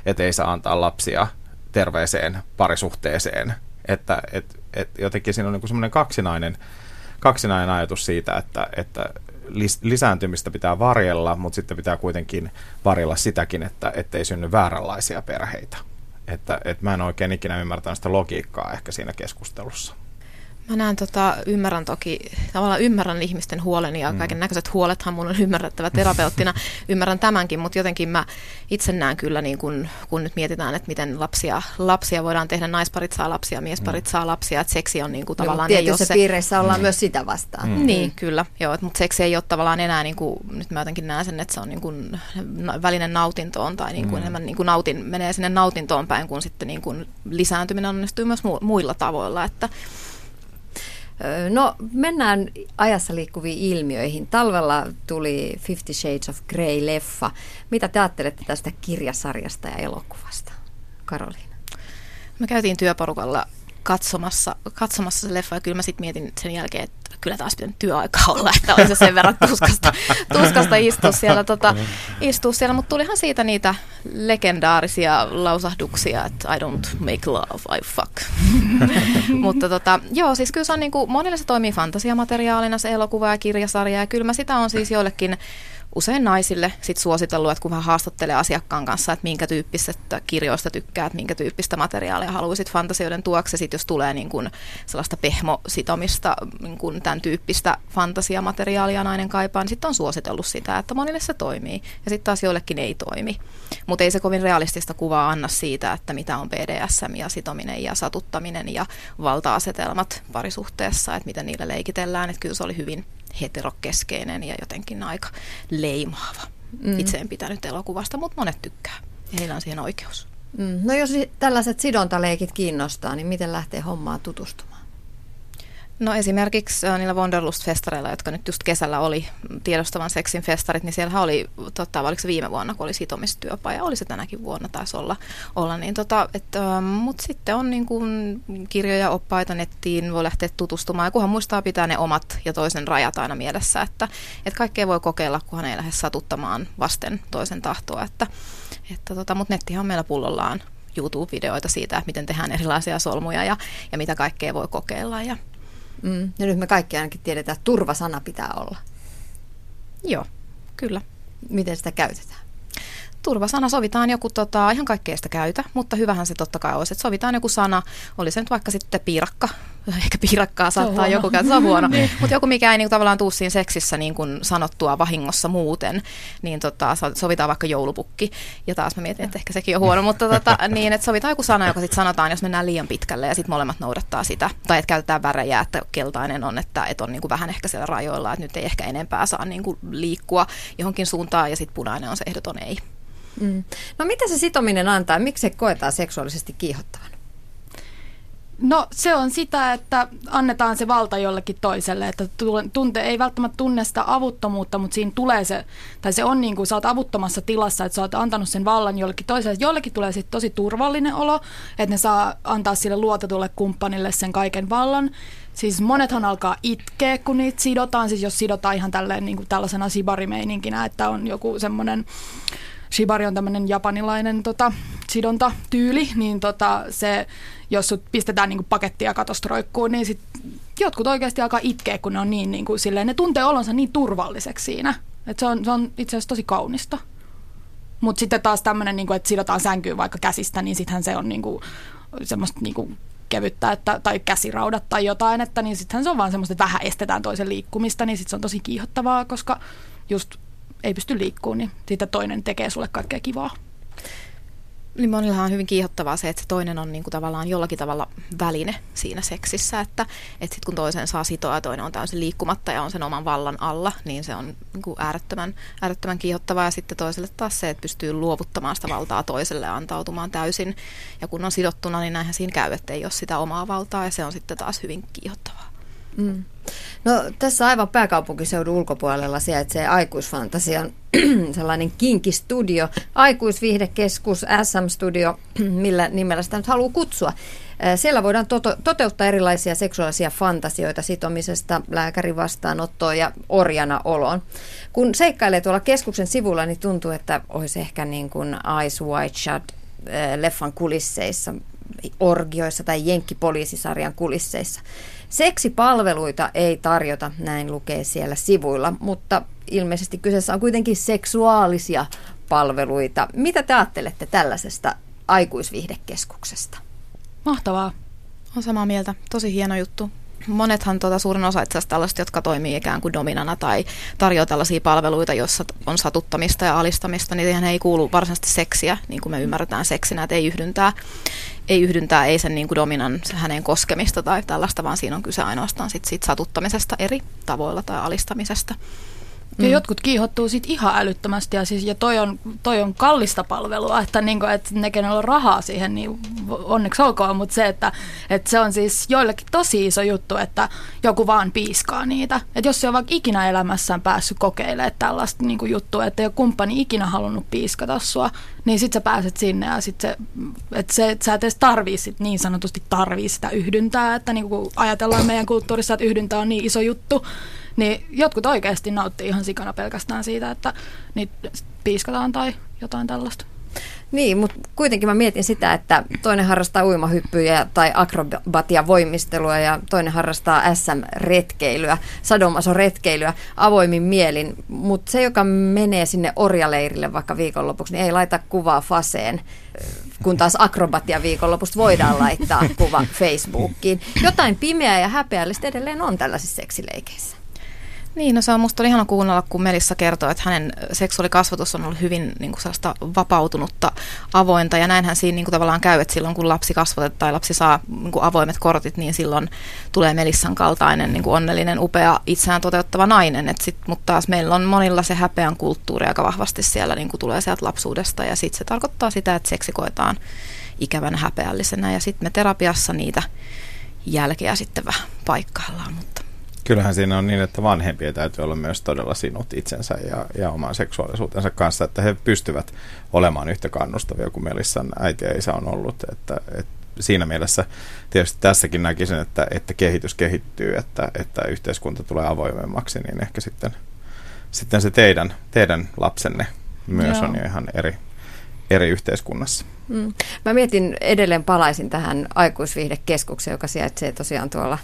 että ei saa antaa lapsia terveeseen parisuhteeseen, että et, et jotenkin siinä on niin semmoinen kaksinainen, kaksinainen ajatus siitä, että, että lis- lisääntymistä pitää varjella, mutta sitten pitää kuitenkin varjella sitäkin, että ettei synny vääränlaisia perheitä. Että, että mä en oikein ikinä ymmärtänyt sitä logiikkaa ehkä siinä keskustelussa. Mä näen, tota, ymmärrän toki, tavallaan ymmärrän ihmisten huolen ja mm. kaiken näköiset huolethan mun on ymmärrettävä terapeuttina. ymmärrän tämänkin, mutta jotenkin mä itse näen kyllä, niin kun, kun nyt mietitään, että miten lapsia, lapsia voidaan tehdä, naisparit saa lapsia, miesparit mm. saa lapsia, että seksi on niin kuin, tavallaan... No, tietyissä se... piireissä ollaan mm. myös sitä vastaan. Mm. Niin, kyllä, joo, mutta seksi ei ole tavallaan enää, niin kuin, nyt mä jotenkin näen sen, että se on niin kuin, välinen nautintoon tai niin kuin, mm. enemmän niin kuin nautin, menee sinne nautintoon päin, kun sitten niin kuin, lisääntyminen onnistuu myös muilla tavoilla, että No mennään ajassa liikkuviin ilmiöihin. Talvella tuli Fifty Shades of Grey-leffa. Mitä te ajattelette tästä kirjasarjasta ja elokuvasta, Karoliina? Me käytiin työporukalla katsomassa, katsomassa se leffa ja kyllä mä sitten mietin sen jälkeen, että kyllä taas pitänyt työaika olla, että oli se sen verran tuskasta, tuskasta istua siellä, tota, istua siellä, mutta tulihan siitä niitä legendaarisia lausahduksia, että I don't make love, I fuck. mutta tota, joo, siis kyllä se on niin kuin, monille se toimii fantasiamateriaalina se elokuva ja kirjasarja ja kyllä mä sitä on siis joillekin usein naisille sit suositellut, että kun vähän haastattelee asiakkaan kanssa, että minkä tyyppistä kirjoista tykkäät, minkä tyyppistä materiaalia haluaisit fantasioiden tuokse, sit jos tulee niin kun sellaista pehmositomista, niin kun tämän tyyppistä fantasiamateriaalia nainen kaipaa, niin sitten on suositellut sitä, että monille se toimii ja sitten taas joillekin ei toimi. Mutta ei se kovin realistista kuvaa anna siitä, että mitä on BDSM ja sitominen ja satuttaminen ja valta-asetelmat parisuhteessa, että miten niillä leikitellään, että kyllä se oli hyvin heterokeskeinen ja jotenkin aika leimaava. Mm. Itse en pitänyt elokuvasta, mutta monet tykkää. Ja heillä on siihen oikeus. Mm. No jos tällaiset sidontaleikit kiinnostaa, niin miten lähtee hommaan tutustumaan? No esimerkiksi äh, niillä Wanderlust-festareilla, jotka nyt just kesällä oli tiedostavan seksin festarit, niin siellä oli, tota, oliko se viime vuonna, kun oli sitomistyöpaja, oli se tänäkin vuonna taisi olla, olla niin tota, mutta sitten on niin kuin kirjoja, oppaita nettiin, voi lähteä tutustumaan, ja kunhan muistaa pitää ne omat ja toisen rajat aina mielessä, että, että kaikkea voi kokeilla, kunhan ei lähde satuttamaan vasten toisen tahtoa, että, että tota, mutta nettihan on meillä pullollaan YouTube-videoita siitä, miten tehdään erilaisia solmuja ja, ja mitä kaikkea voi kokeilla ja Mm. Ja nyt me kaikki ainakin tiedetään, että turvasana pitää olla. Joo, kyllä. Miten sitä käytetään? Turvasana sovitaan joku, tota, ihan kaikkea sitä käytä, mutta hyvähän se totta kai olisi, että sovitaan joku sana, oli se nyt vaikka sitten piirakka, ehkä piirakkaa saattaa joku käyttää, se on huono, niin. mutta joku mikä ei niin, tavallaan tuu siinä seksissä niin kuin sanottua vahingossa muuten, niin tota, sovitaan vaikka joulupukki, ja taas mä mietin, että ehkä sekin on huono, mutta tota, niin, että sovitaan joku sana, joka sitten sanotaan, jos mennään liian pitkälle ja sitten molemmat noudattaa sitä, tai että käytetään värejä, että keltainen on, että, että on niin kuin vähän ehkä siellä rajoilla, että nyt ei ehkä enempää saa niin kuin liikkua johonkin suuntaan, ja sitten punainen on se ehdoton ei. Mm. No mitä se sitominen antaa? Miksi se koetaan seksuaalisesti kiihottavan? No se on sitä, että annetaan se valta jollekin toiselle, että tunte, ei välttämättä tunne sitä avuttomuutta, mutta siinä tulee se, tai se on niin kuin sä oot avuttomassa tilassa, että sä oot antanut sen vallan jollekin toiselle. Jollekin tulee sitten tosi turvallinen olo, että ne saa antaa sille luotetulle kumppanille sen kaiken vallan. Siis monethan alkaa itkeä, kun niitä sidotaan, siis jos sidotaan ihan tälleen niin kuin tällaisena sibarimeininkinä, että on joku semmoinen shibari on tämmöinen japanilainen tota, sidontatyyli, niin tota, se, jos sut pistetään niin pakettia katostroikkuun, niin sit jotkut oikeasti alkaa itkeä, kun ne on niin, niin kuin, silleen, ne tuntee olonsa niin turvalliseksi siinä. Et se, on, se on itse asiassa tosi kaunista. Mutta sitten taas tämmöinen, niin että sidotaan sänkyyn vaikka käsistä, niin sittenhän se on niin kuin, semmoista niin kuin kevyttä että, tai käsiraudat tai jotain, että niin sittenhän se on vaan semmoista, että vähän estetään toisen liikkumista, niin sitten se on tosi kiihottavaa, koska just ei pysty liikkumaan, niin sitten toinen tekee sulle kaikkea kivaa. Niin monillahan on hyvin kiihottavaa se, että se toinen on niin kuin tavallaan jollakin tavalla väline siinä seksissä, että, että sit kun toisen saa sitoa ja toinen on täysin liikkumatta ja on sen oman vallan alla, niin se on niin kuin äärettömän, äärettömän kiihottavaa ja sitten toiselle taas se, että pystyy luovuttamaan sitä valtaa toiselle ja antautumaan täysin. Ja kun on sidottuna, niin näinhän siinä käy, että ei ole sitä omaa valtaa ja se on sitten taas hyvin kiihottavaa. Mm. No tässä aivan pääkaupunkiseudun ulkopuolella sijaitsee aikuisfantasian sellainen kinkistudio, aikuisviihdekeskus, SM-studio, millä nimellä sitä nyt haluaa kutsua. Siellä voidaan to- toteuttaa erilaisia seksuaalisia fantasioita sitomisesta lääkärin vastaanottoon ja orjana oloon. Kun seikkailee tuolla keskuksen sivulla, niin tuntuu, että olisi ehkä niin kuin Eyes White Shut leffan kulisseissa, orgioissa tai jenkkipoliisisarjan kulisseissa. Seksipalveluita ei tarjota, näin lukee siellä sivuilla, mutta ilmeisesti kyseessä on kuitenkin seksuaalisia palveluita. Mitä te ajattelette tällaisesta aikuisviihdekeskuksesta? Mahtavaa. On samaa mieltä. Tosi hieno juttu. Monethan tuota, suurin osa itse asiassa tällaista, jotka toimii ikään kuin dominana tai tarjoaa tällaisia palveluita, joissa on satuttamista ja alistamista, niin siihen ei kuulu varsinaisesti seksiä, niin kuin me ymmärretään seksinä, että ei yhdyntää, ei yhdyntää, ei sen niin kuin dominan hänen koskemista tai tällaista, vaan siinä on kyse ainoastaan sit siitä satuttamisesta eri tavoilla tai alistamisesta. Ja mm. jotkut kiihottuu sit ihan älyttömästi ja, siis, ja toi, on, toi on kallista palvelua, että, niinku, että ne, kenellä on rahaa siihen, niin onneksi olkoon, mutta se, että, että se on siis joillekin tosi iso juttu, että joku vaan piiskaa niitä. Että jos se on vaikka ikinä elämässään päässyt kokeilemaan tällaista niinku juttua, että ei ole kumppani ikinä halunnut piiskata sua, niin sit sä pääset sinne ja sit se, että se, että sä et edes tarvii sit, niin sanotusti tarvii sitä yhdyntää, että niinku ajatellaan meidän kulttuurissa, että yhdyntä on niin iso juttu, niin jotkut oikeasti nauttii ihan sikana pelkästään siitä, että niitä piiskataan tai jotain tällaista. Niin, mutta kuitenkin mä mietin sitä, että toinen harrastaa uimahyppyjä tai akrobatia voimistelua ja toinen harrastaa SM-retkeilyä, sadomaso-retkeilyä avoimin mielin. Mutta se, joka menee sinne orjaleirille vaikka viikonlopuksi, niin ei laita kuvaa faseen kun taas akrobatia viikonlopusta voidaan laittaa kuva Facebookiin. Jotain pimeää ja häpeällistä edelleen on tällaisissa seksileikeissä. Niin, no se on musta ihana kuunnella, kun Melissa kertoo, että hänen seksuaalikasvatus on ollut hyvin niin kuin sellaista vapautunutta, avointa. Ja näinhän siinä niin kuin tavallaan käy, että silloin kun lapsi kasvatetaan tai lapsi saa niin kuin avoimet kortit, niin silloin tulee Melissan kaltainen niin kuin onnellinen, upea, itseään toteuttava nainen. Et sit, mutta taas meillä on monilla se häpeän kulttuuri aika vahvasti siellä niin kuin tulee sieltä lapsuudesta. Ja sitten se tarkoittaa sitä, että seksi koetaan ikävänä häpeällisenä. Ja sitten me terapiassa niitä jälkeä sitten vähän paikkaillaan, mutta Kyllähän siinä on niin, että vanhempien täytyy olla myös todella sinut itsensä ja, ja oman seksuaalisuutensa kanssa, että he pystyvät olemaan yhtä kannustavia kuin Melissan äiti ja isä on ollut. Että, että siinä mielessä tietysti tässäkin näkisin, että, että kehitys kehittyy, että, että yhteiskunta tulee avoimemmaksi, niin ehkä sitten, sitten se teidän, teidän lapsenne myös Joo. on jo ihan eri, eri yhteiskunnassa. Mm. Mä mietin, edelleen palaisin tähän aikuisviihdekeskukseen, joka sijaitsee tosiaan tuolla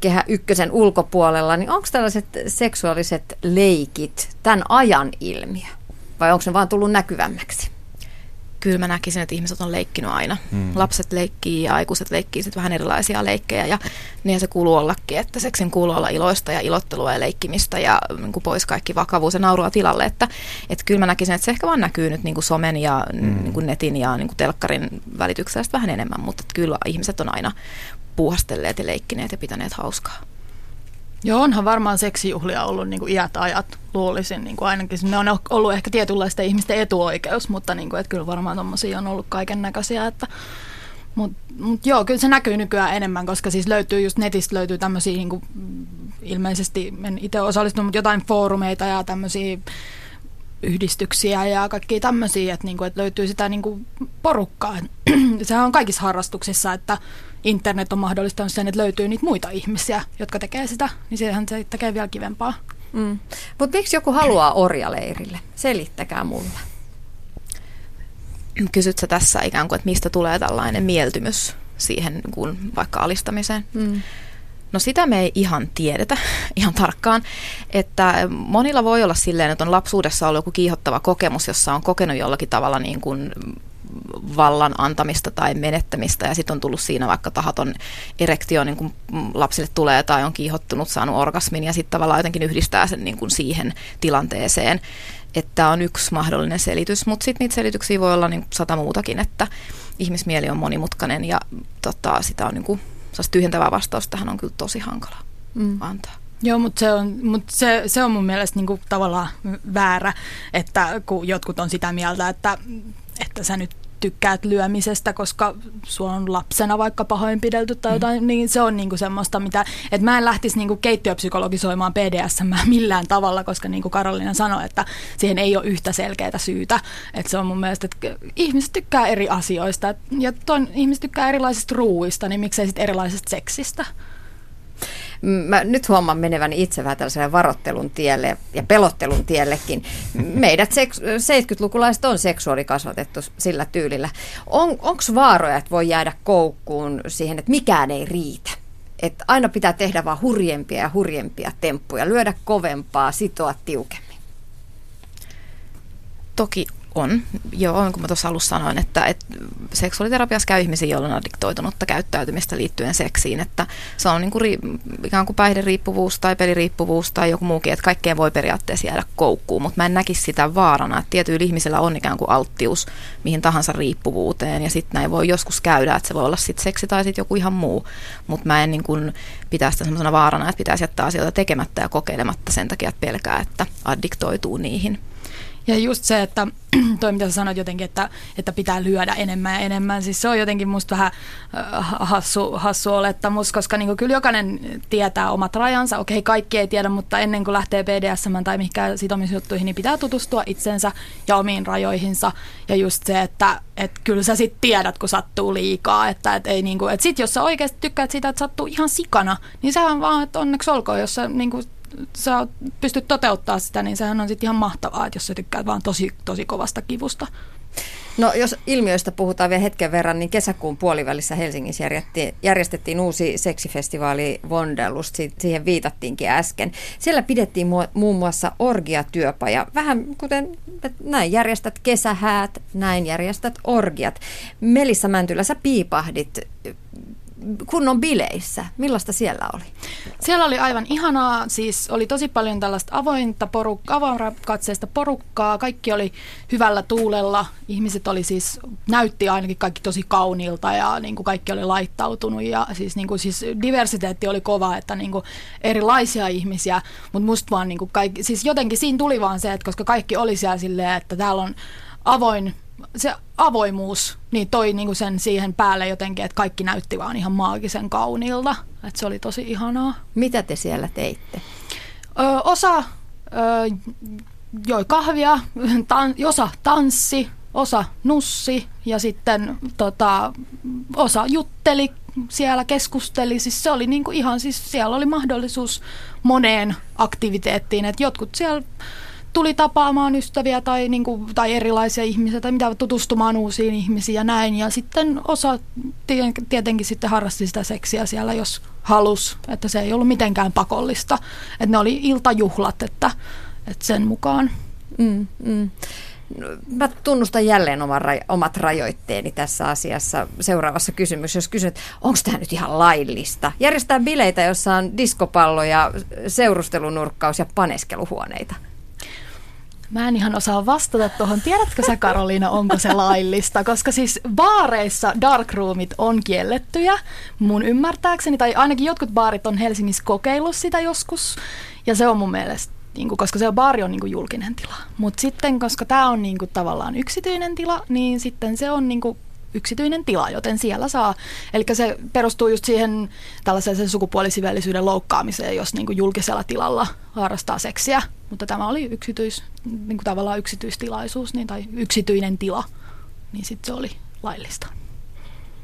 kehä ykkösen ulkopuolella, niin onko tällaiset seksuaaliset leikit tämän ajan ilmiö? Vai onko ne vaan tullut näkyvämmäksi? Kyllä mä näkisin, että ihmiset on leikkinyt aina. Mm. Lapset leikkii ja aikuiset leikkii sitten vähän erilaisia leikkejä ja niin se kuuluu ollakin, että seksin kuuluu olla iloista ja ilottelua ja leikkimistä ja niin kuin pois kaikki vakavuus ja naurua tilalle. Että, että kyllä mä näkisin, että se ehkä vaan näkyy nyt niin kuin somen ja mm. niin kuin netin ja niin kuin telkkarin välityksellä vähän enemmän, mutta kyllä ihmiset on aina puuhastelleet ja leikkineet ja pitäneet hauskaa. Joo, onhan varmaan seksijuhlia ollut niin kuin iät ajat, luulisin. Niin kuin ainakin ne on ollut ehkä tietynlaista ihmisten etuoikeus, mutta niin kuin, että kyllä varmaan tuommoisia on ollut kaiken näköisiä. Mutta mut joo, kyllä se näkyy nykyään enemmän, koska siis löytyy just netistä löytyy tämmöisiä niin kuin, ilmeisesti, en itse osallistunut, mutta jotain foorumeita ja tämmöisiä yhdistyksiä ja kaikkia tämmöisiä, että, niinku, että löytyy sitä niinku porukkaa. Sehän on kaikissa harrastuksissa, että internet on mahdollistanut sen, että löytyy niitä muita ihmisiä, jotka tekee sitä, niin sehän se tekee vielä kivempaa. Mm. Mutta miksi joku haluaa orjaleirille? Selittäkää mulle. Kysyt sä tässä ikään kuin, että mistä tulee tällainen mieltymys siihen kun vaikka alistamiseen? Mm. No sitä me ei ihan tiedetä ihan tarkkaan, että monilla voi olla silleen, että on lapsuudessa ollut joku kiihottava kokemus, jossa on kokenut jollakin tavalla niin kuin vallan antamista tai menettämistä ja sitten on tullut siinä vaikka tahaton erektio niin kun lapsille tulee tai on kiihottunut, saanut orgasmin ja sitten tavallaan jotenkin yhdistää sen niin kuin siihen tilanteeseen, että on yksi mahdollinen selitys, mutta sitten niitä selityksiä voi olla niin sata muutakin, että ihmismieli on monimutkainen ja tota, sitä on niin kuin, tyhjentävää vastausta tähän on kyllä tosi hankala mm. antaa. Joo, mutta se on, mut se, se on mun mielestä niinku tavallaan väärä, että kun jotkut on sitä mieltä, että, että sä nyt tykkäät lyömisestä, koska sua on lapsena vaikka pahoinpidelty tai mm. jotain, mm. niin se on niinku semmoista, mitä, että mä en lähtisi niinku keittiöpsykologisoimaan PDSM millään tavalla, koska niin kuin Karolina sanoi, että siihen ei ole yhtä selkeää syytä. Että se on mun mielestä, että ihmiset tykkää eri asioista ja toin, ihmiset tykkää erilaisista ruuista, niin miksei sitten erilaisesta seksistä. Mä nyt huomaan menevän itse vähän tällaiselle varottelun tielle ja pelottelun tiellekin. Meidät 70-lukulaiset on seksuaalikasvatettu sillä tyylillä. On, Onko vaaroja, että voi jäädä koukkuun siihen, että mikään ei riitä? Että aina pitää tehdä vaan hurjempia ja hurjempia temppuja, lyödä kovempaa, sitoa tiukemmin. Toki On, joo, kun mä tuossa alussa sanoin, että, että seksuaaliterapiassa käy ihmisiä, joilla on addiktoitunutta käyttäytymistä liittyen seksiin, että se on niin kuin ri, ikään kuin päihderiippuvuus tai peliriippuvuus tai joku muukin, että kaikkeen voi periaatteessa jäädä koukkuun, mutta mä en näkisi sitä vaarana, että tietyillä ihmisillä on ikään kuin alttius mihin tahansa riippuvuuteen ja sitten näin voi joskus käydä, että se voi olla sitten seksi tai sitten joku ihan muu, mutta mä en niin kuin pitää sitä sellaisena vaarana, että pitäisi jättää asioita tekemättä ja kokeilematta sen takia, että pelkää, että addiktoituu niihin. Ja just se, että toi mitä sä sanoit jotenkin, että, että pitää lyödä enemmän ja enemmän, siis se on jotenkin musta vähän äh, hassu, hassu olettamus, koska niin kyllä jokainen tietää omat rajansa. Okei, kaikki ei tiedä, mutta ennen kuin lähtee BDSM tai mihinkään sitomisjuttuihin, niin pitää tutustua itsensä ja omiin rajoihinsa. Ja just se, että et kyllä sä sitten tiedät, kun sattuu liikaa. Että et ei niinku, et sit jos sä oikeasti tykkäät siitä, että sattuu ihan sikana, niin sehän vaan, että onneksi olkoon, jos sä niinku sä pystyt toteuttaa sitä, niin sehän on sitten ihan mahtavaa, että jos sä tykkäät vaan tosi, tosi kovasta kivusta. No jos ilmiöistä puhutaan vielä hetken verran, niin kesäkuun puolivälissä Helsingissä järjestettiin, järjestettiin uusi seksifestivaali Vondelust, siihen viitattiinkin äsken. Siellä pidettiin muun muassa orgiatyöpaja, vähän kuten näin järjestät kesähäät, näin järjestät orgiat. Melissa Mäntylä, sä piipahdit kunnon bileissä. Millaista siellä oli? Siellä oli aivan ihanaa, siis oli tosi paljon tällaista avointa porukkaa, avoinkatseista porukkaa, kaikki oli hyvällä tuulella, ihmiset oli siis, näytti ainakin kaikki tosi kauniilta ja niin kuin kaikki oli laittautunut. Ja siis, niin kuin, siis diversiteetti oli kova, että niin kuin erilaisia ihmisiä, mutta musta vaan niin kuin kaikki, siis jotenkin siinä tuli vaan se, että koska kaikki oli siellä silleen, että täällä on avoin se avoimuus niin toi niinku sen siihen päälle jotenkin, että kaikki näytti vaan ihan maagisen kauniilta. Että se oli tosi ihanaa. Mitä te siellä teitte? Ö, osa ö, joi kahvia, tan, osa tanssi, osa nussi ja sitten tota, osa jutteli siellä keskusteli. Siis se oli niinku ihan, siis siellä oli mahdollisuus moneen aktiviteettiin. että jotkut siellä tuli tapaamaan ystäviä tai, niin kuin, tai erilaisia ihmisiä tai mitä tutustumaan uusiin ihmisiin ja näin. Ja sitten osa tietenkin sitten harrasti sitä seksiä siellä, jos halus, että se ei ollut mitenkään pakollista. Että ne oli iltajuhlat, että, että sen mukaan. Mm, mm. Mä tunnustan jälleen omat rajoitteeni tässä asiassa. Seuraavassa kysymys, jos kysyt, onko tämä nyt ihan laillista? Järjestää bileitä, jossa on diskopalloja, seurustelunurkkaus ja paneskeluhuoneita. Mä en ihan osaa vastata tuohon. Tiedätkö sä Karoliina, onko se laillista? Koska siis baareissa darkroomit on kiellettyjä mun ymmärtääkseni, tai ainakin jotkut baarit on Helsingissä kokeillut sitä joskus. Ja se on mun mielestä niin kuin, koska se on baari on niin julkinen tila. Mutta sitten, koska tämä on niin tavallaan yksityinen tila, niin sitten se on niin yksityinen tila, joten siellä saa. Eli se perustuu just siihen tällaiseen sukupuolisivellisyyden loukkaamiseen, jos niin kuin julkisella tilalla harrastaa seksiä. Mutta tämä oli yksityis, niin kuin tavallaan yksityistilaisuus niin, tai yksityinen tila, niin sitten se oli laillista.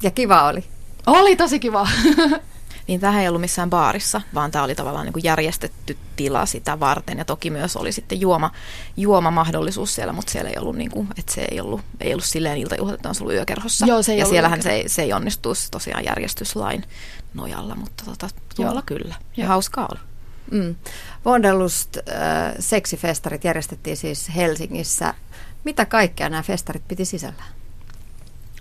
Ja kiva oli. Oli tosi kiva. Niin tähän ei ollut missään baarissa, vaan tämä oli tavallaan niin kuin järjestetty tila sitä varten. Ja toki myös oli sitten juoma, juomamahdollisuus siellä, mutta siellä ei ollut, niin kuin, että se ei ollut, ei ollut silleen iltajuhlat, että on ollut yökerhossa. Joo, se ei ja siellähän se ei, se ei onnistuisi tosiaan järjestyslain nojalla, mutta tota, tuolla Joo. kyllä. Ja Joo. hauskaa oli. Mm. Wanderlust äh, seksifestarit järjestettiin siis Helsingissä. Mitä kaikkea nämä festarit piti sisällään?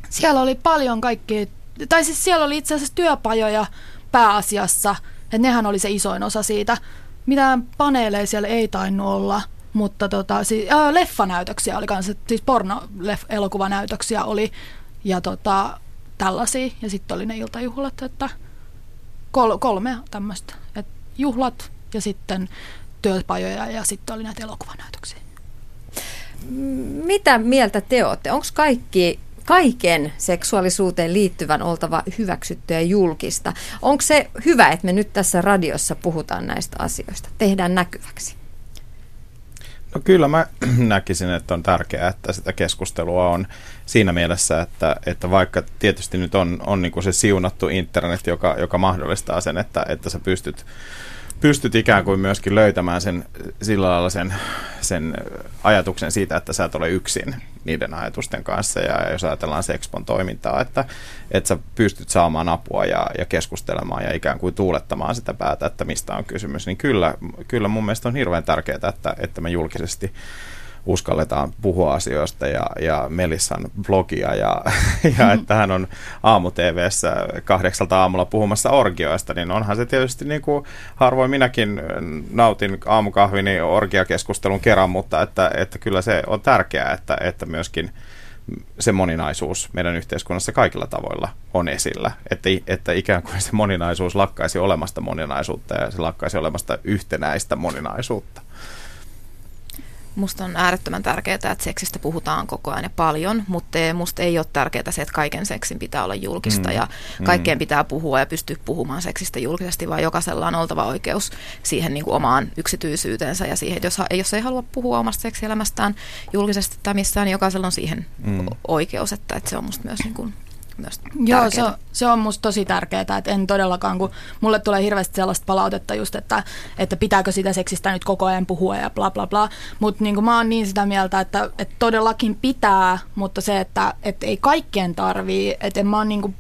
Siellä oli paljon kaikkea, tai siis siellä oli itse asiassa työpajoja, pääasiassa. Että nehän oli se isoin osa siitä. Mitään paneeleja siellä ei tainnut olla, mutta tota, siis, äh, leffanäytöksiä oli kanssa, siis porno-elokuvanäytöksiä oli ja tota, tällaisia. Ja sitten oli ne iltajuhlat, että kol- kolme tämmöistä. juhlat ja sitten työpajoja ja sitten oli näitä elokuvanäytöksiä. Mitä mieltä te olette? Onko kaikki kaiken seksuaalisuuteen liittyvän oltava hyväksyttyä ja julkista. Onko se hyvä, että me nyt tässä radiossa puhutaan näistä asioista, tehdään näkyväksi? No kyllä mä näkisin, että on tärkeää, että sitä keskustelua on siinä mielessä, että, että vaikka tietysti nyt on, on niin kuin se siunattu internet, joka, joka mahdollistaa sen, että, että sä pystyt pystyt ikään kuin myöskin löytämään sen, sillä lailla sen, sen ajatuksen siitä, että sä et ole yksin niiden ajatusten kanssa. Ja jos ajatellaan Sexpon toimintaa, että, että sä pystyt saamaan apua ja, ja keskustelemaan ja ikään kuin tuulettamaan sitä päätä, että mistä on kysymys, niin kyllä, kyllä mun mielestä on hirveän tärkeää, että, että me julkisesti uskalletaan puhua asioista ja, ja Melissan blogia ja, ja että hän on aamu TVssä kahdeksalta aamulla puhumassa orgioista, niin onhan se tietysti niin kuin harvoin minäkin nautin aamukahvini orgiakeskustelun kerran, mutta että, että kyllä se on tärkeää, että, että myöskin se moninaisuus meidän yhteiskunnassa kaikilla tavoilla on esillä. Että, että ikään kuin se moninaisuus lakkaisi olemasta moninaisuutta ja se lakkaisi olemasta yhtenäistä moninaisuutta. Musta on äärettömän tärkeää, että seksistä puhutaan koko ajan ja paljon, mutta musta ei ole tärkeää se, että kaiken seksin pitää olla julkista mm. ja kaikkeen mm. pitää puhua ja pystyä puhumaan seksistä julkisesti, vaan jokaisella on oltava oikeus siihen niin kuin omaan yksityisyytensä ja siihen, että jos, jos ei halua puhua omasta seksielämästään julkisesti tai missään, niin jokaisella on siihen mm. oikeus, että, että se on musta myös niin kuin myös Joo, se on, se on musta tosi tärkeää, että en todellakaan, kun mulle tulee hirveästi sellaista palautetta just, että, että pitääkö sitä seksistä nyt koko ajan puhua ja bla bla bla, mutta niin mä oon niin sitä mieltä, että, että todellakin pitää, mutta se, että, että ei kaikkien tarvii, että en mä oon niin kuin,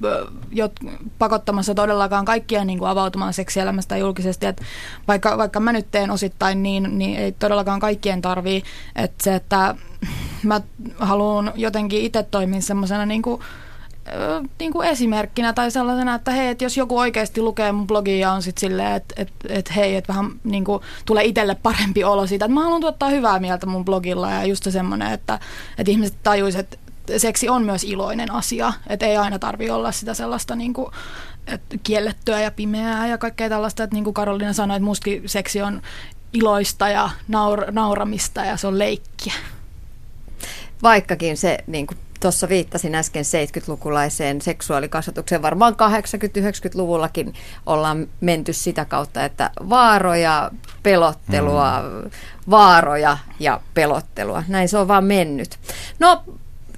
jot, pakottamassa todellakaan kaikkia niin kuin avautumaan seksielämästä julkisesti, että vaikka, vaikka mä nyt teen osittain niin, niin ei todellakaan kaikkien tarvii, että se, että mä haluan jotenkin itse toimia semmoisena niin kuin, niin kuin esimerkkinä tai sellaisena, että hei, että jos joku oikeasti lukee mun blogia on sitten silleen, että et, et, hei, että vähän niin kuin, tulee itselle parempi olo siitä, että mä haluan tuottaa hyvää mieltä mun blogilla ja just semmoinen, että, että ihmiset tajuisivat, että seksi on myös iloinen asia, että ei aina tarvi olla sitä sellaista niin kuin, että kiellettyä ja pimeää ja kaikkea tällaista, että niin kuin Karolina sanoi, että mustakin seksi on iloista ja naur- nauramista ja se on leikkiä. Vaikkakin se niin kuin tuossa viittasin äsken 70-lukulaiseen seksuaalikasvatukseen. Varmaan 80-90-luvullakin ollaan menty sitä kautta, että vaaroja, pelottelua, mm. vaaroja ja pelottelua. Näin se on vaan mennyt. No,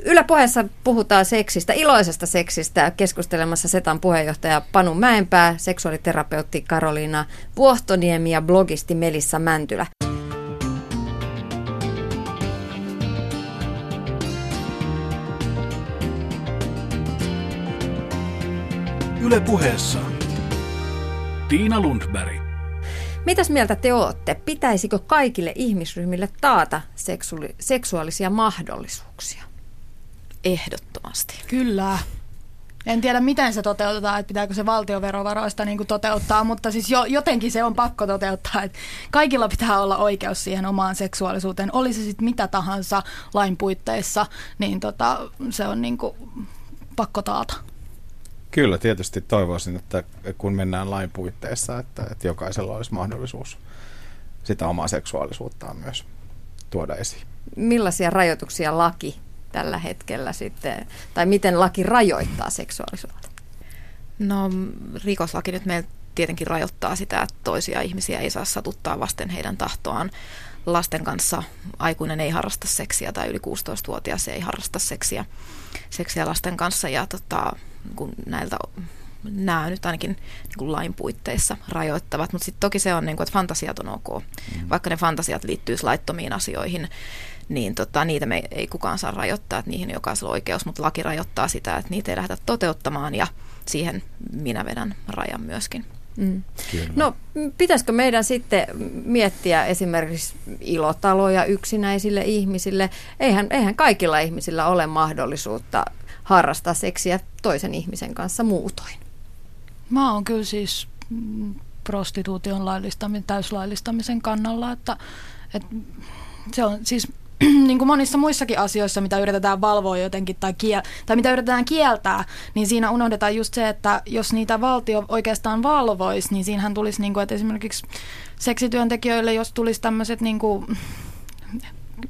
Yläpuheessa puhutaan seksistä, iloisesta seksistä, keskustelemassa Setan puheenjohtaja Panu Mäenpää, seksuaaliterapeutti Karoliina Vuohtoniemi ja blogisti Melissa Mäntylä. Yle puheessa. Tiina Lundberg. Mitäs mieltä te olette? Pitäisikö kaikille ihmisryhmille taata seksuaali- seksuaalisia mahdollisuuksia? Ehdottomasti. Kyllä. En tiedä, miten se toteutetaan, että pitääkö se valtioverovaroista niin toteuttaa, mutta siis jo, jotenkin se on pakko toteuttaa. Että kaikilla pitää olla oikeus siihen omaan seksuaalisuuteen, oli se sitten mitä tahansa lain puitteissa, niin tota, se on niin kuin pakko taata. Kyllä, tietysti toivoisin, että kun mennään lain puitteissa, että, että jokaisella olisi mahdollisuus sitä omaa seksuaalisuuttaan myös tuoda esiin. Millaisia rajoituksia laki tällä hetkellä sitten, tai miten laki rajoittaa seksuaalisuutta? No rikoslaki nyt meillä tietenkin rajoittaa sitä, että toisia ihmisiä ei saa satuttaa vasten heidän tahtoaan. Lasten kanssa aikuinen ei harrasta seksiä tai yli 16-vuotias ei harrasta seksiä, seksiä lasten kanssa ja tota, kun näiltä nämä nyt ainakin niin kuin lain puitteissa rajoittavat, mutta sitten toki se on, niin kuin, että fantasiat on ok. Mm. Vaikka ne fantasiat liittyy laittomiin asioihin, niin tota, niitä me ei kukaan saa rajoittaa, että niihin jokaisella oikeus, mutta laki rajoittaa sitä, että niitä ei lähdetä toteuttamaan ja siihen minä vedän rajan myöskin. Mm. No pitäisikö meidän sitten miettiä esimerkiksi ilotaloja yksinäisille ihmisille? Eihän, eihän kaikilla ihmisillä ole mahdollisuutta harrastaa seksiä toisen ihmisen kanssa muutoin. Mä oon kyllä siis mm, prostituution laillistamisen, täyslaillistamisen kannalla, että, että se on siis niin kuin monissa muissakin asioissa, mitä yritetään valvoa jotenkin tai, kiel- tai mitä yritetään kieltää, niin siinä unohdetaan just se, että jos niitä valtio oikeastaan valvoisi, niin siinähän tulisi, niin kuin, että esimerkiksi seksityöntekijöille, jos tulisi tämmöiset niin kuin,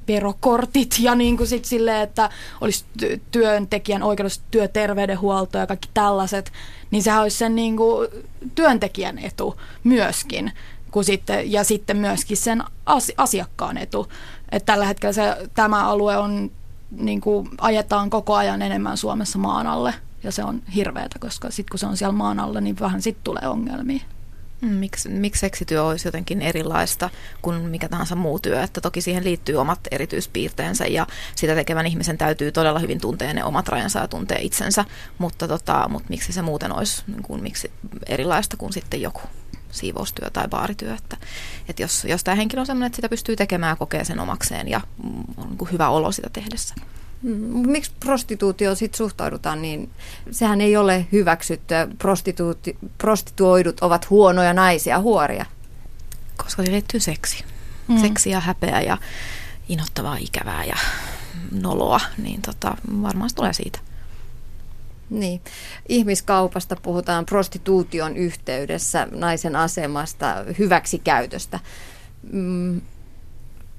verokortit ja niin kuin sit silleen, että olisi työntekijän oikeus työterveydenhuolto ja kaikki tällaiset, niin sehän olisi sen niin kuin työntekijän etu myöskin. Kun sitten, ja sitten myöskin sen asiakkaan etu. Et tällä hetkellä se, tämä alue on, niin kuin, ajetaan koko ajan enemmän Suomessa maan alle. Ja se on hirveätä, koska sitten kun se on siellä maan alla, niin vähän sitten tulee ongelmia. Mm, miksi, miksi seksityö olisi jotenkin erilaista kuin mikä tahansa muu työ, että toki siihen liittyy omat erityispiirteensä ja sitä tekevän ihmisen täytyy todella hyvin tuntea ne omat rajansa ja tuntea itsensä, mutta, tota, mutta miksi se muuten olisi niin kuin, miksi erilaista kuin sitten joku? siivoustyö tai baarityö. Että, että jos, jos tämä henkilö on sellainen, että sitä pystyy tekemään ja kokee sen omakseen ja on niin hyvä olo sitä tehdessä. Mm, miksi prostituutio sitten suhtaudutaan niin? Sehän ei ole hyväksyttyä. Prostituuti, prostituoidut ovat huonoja naisia, huoria. Koska se liittyy seksi. Mm. Seksi ja häpeä ja inottavaa, ikävää ja noloa, niin tota, varmaan se tulee siitä. Niin. Ihmiskaupasta puhutaan prostituution yhteydessä, naisen asemasta, hyväksikäytöstä. Mm,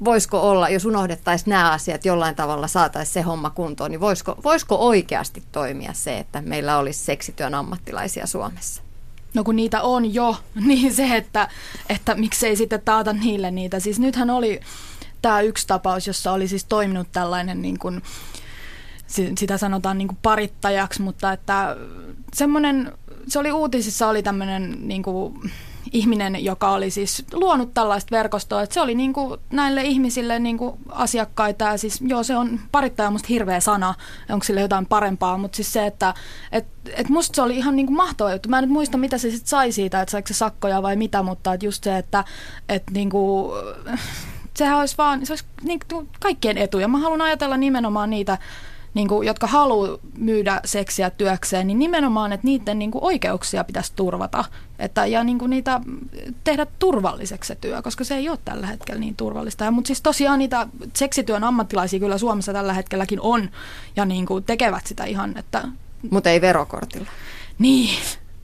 voisiko olla, jos unohdettaisiin nämä asiat jollain tavalla, saataisiin se homma kuntoon, niin voisiko, voisiko oikeasti toimia se, että meillä olisi seksityön ammattilaisia Suomessa? No kun niitä on jo, niin se, että, että miksei sitten taata niille niitä. Siis nythän oli tämä yksi tapaus, jossa oli siis toiminut tällainen niin kuin, sitä sanotaan niin kuin parittajaksi, mutta että semmoinen, se oli uutisissa oli tämmöinen niin kuin, ihminen, joka oli siis luonut tällaista verkostoa, että se oli niin kuin näille ihmisille niin kuin asiakkaita ja siis joo se on parittaja musta hirveä sana, onko sille jotain parempaa, mutta siis se, että et, et musta se oli ihan niin kuin mahtava juttu. Mä en nyt muista mitä se sitten sai siitä, että saiko se sakkoja vai mitä, mutta että just se, että et niin kuin, sehän olisi vaan, se olisi niin kaikkien etu ja mä haluan ajatella nimenomaan niitä niin kuin, jotka haluaa myydä seksiä työkseen, niin nimenomaan, että niiden niin kuin, oikeuksia pitäisi turvata että, ja niin kuin, niitä tehdä turvalliseksi se työ, koska se ei ole tällä hetkellä niin turvallista. Mutta siis tosiaan niitä seksityön ammattilaisia kyllä Suomessa tällä hetkelläkin on ja niin kuin, tekevät sitä ihan. Että... Mutta ei verokortilla. Niin,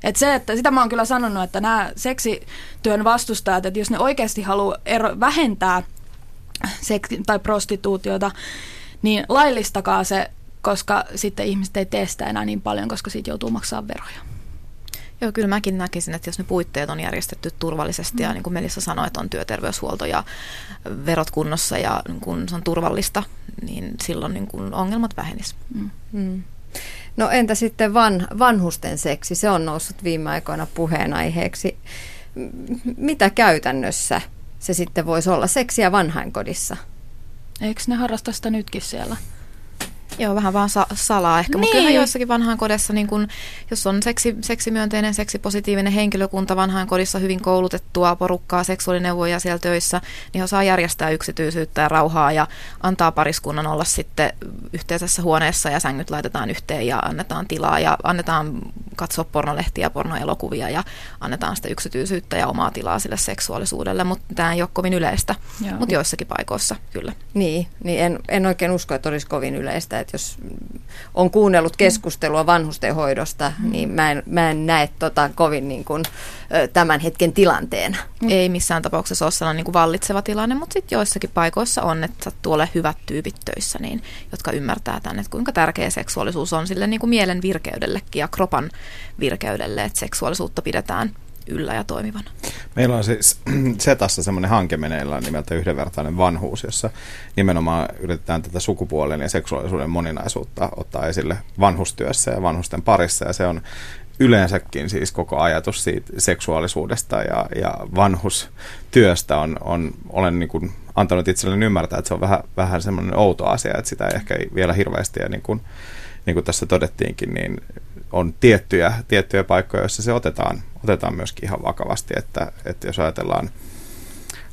et se, että sitä mä oon kyllä sanonut, että nämä seksityön vastustajat, että jos ne oikeasti haluaa ero, vähentää seksi- tai prostituutiota, niin laillistakaa se koska sitten ihmiset ei tee sitä enää niin paljon, koska siitä joutuu maksaa veroja. Joo, kyllä mäkin näkisin, että jos ne puitteet on järjestetty turvallisesti mm. ja niin kuin Melissa sanoi, että on työterveyshuolto ja verot kunnossa ja niin kun se on turvallista, niin silloin niin kun ongelmat vähenisivät. Mm. Mm. No entä sitten van, vanhusten seksi? Se on noussut viime aikoina puheenaiheeksi. Mitä käytännössä se sitten voisi olla seksiä vanhainkodissa? Eikö ne harrasta sitä nytkin siellä? Joo, vähän vaan sa- salaa ehkä, niin. mutta kyllähän joissakin vanhainkodissa, niin kun, jos on seksi, seksimyönteinen, seksipositiivinen henkilökunta vanhainkodissa, hyvin koulutettua porukkaa, seksuaalineuvoja siellä töissä, niin osaa järjestää yksityisyyttä ja rauhaa ja antaa pariskunnan olla sitten yhteisessä huoneessa ja sängyt laitetaan yhteen ja annetaan tilaa ja annetaan katsoa pornolehtiä ja pornoelokuvia ja annetaan sitä yksityisyyttä ja omaa tilaa sille seksuaalisuudelle, mutta tämä ei ole kovin yleistä, mutta joissakin paikoissa kyllä. Niin, niin en, en oikein usko, että olisi kovin yleistä, että jos on kuunnellut keskustelua vanhustenhoidosta, mm. niin mä en, mä en näe tota kovin niin kuin, tämän hetken tilanteena. Mm. Ei missään tapauksessa ole sellainen niin kuin vallitseva tilanne, mutta sitten joissakin paikoissa on, että sattuu ole hyvät tyypit töissä, niin, jotka ymmärtää tämän, että kuinka tärkeä seksuaalisuus on sille niin kuin mielen virkeydellekin ja kropan virkeydelle, että seksuaalisuutta pidetään yllä ja toimivana. Meillä on siis Setassa semmoinen hanke meneillään nimeltä Yhdenvertainen vanhuus, jossa nimenomaan yritetään tätä sukupuolen ja seksuaalisuuden moninaisuutta ottaa esille vanhustyössä ja vanhusten parissa. Ja se on yleensäkin siis koko ajatus siitä seksuaalisuudesta ja, ja vanhustyöstä on, on olen niin kuin antanut itselleni ymmärtää, että se on vähän, vähän semmoinen outo asia, että sitä ei ehkä vielä hirveästi ja niin kuin, niin kuin tässä todettiinkin, niin on tiettyjä, tiettyjä paikkoja, joissa se otetaan, otetaan myöskin ihan vakavasti, että, että jos ajatellaan,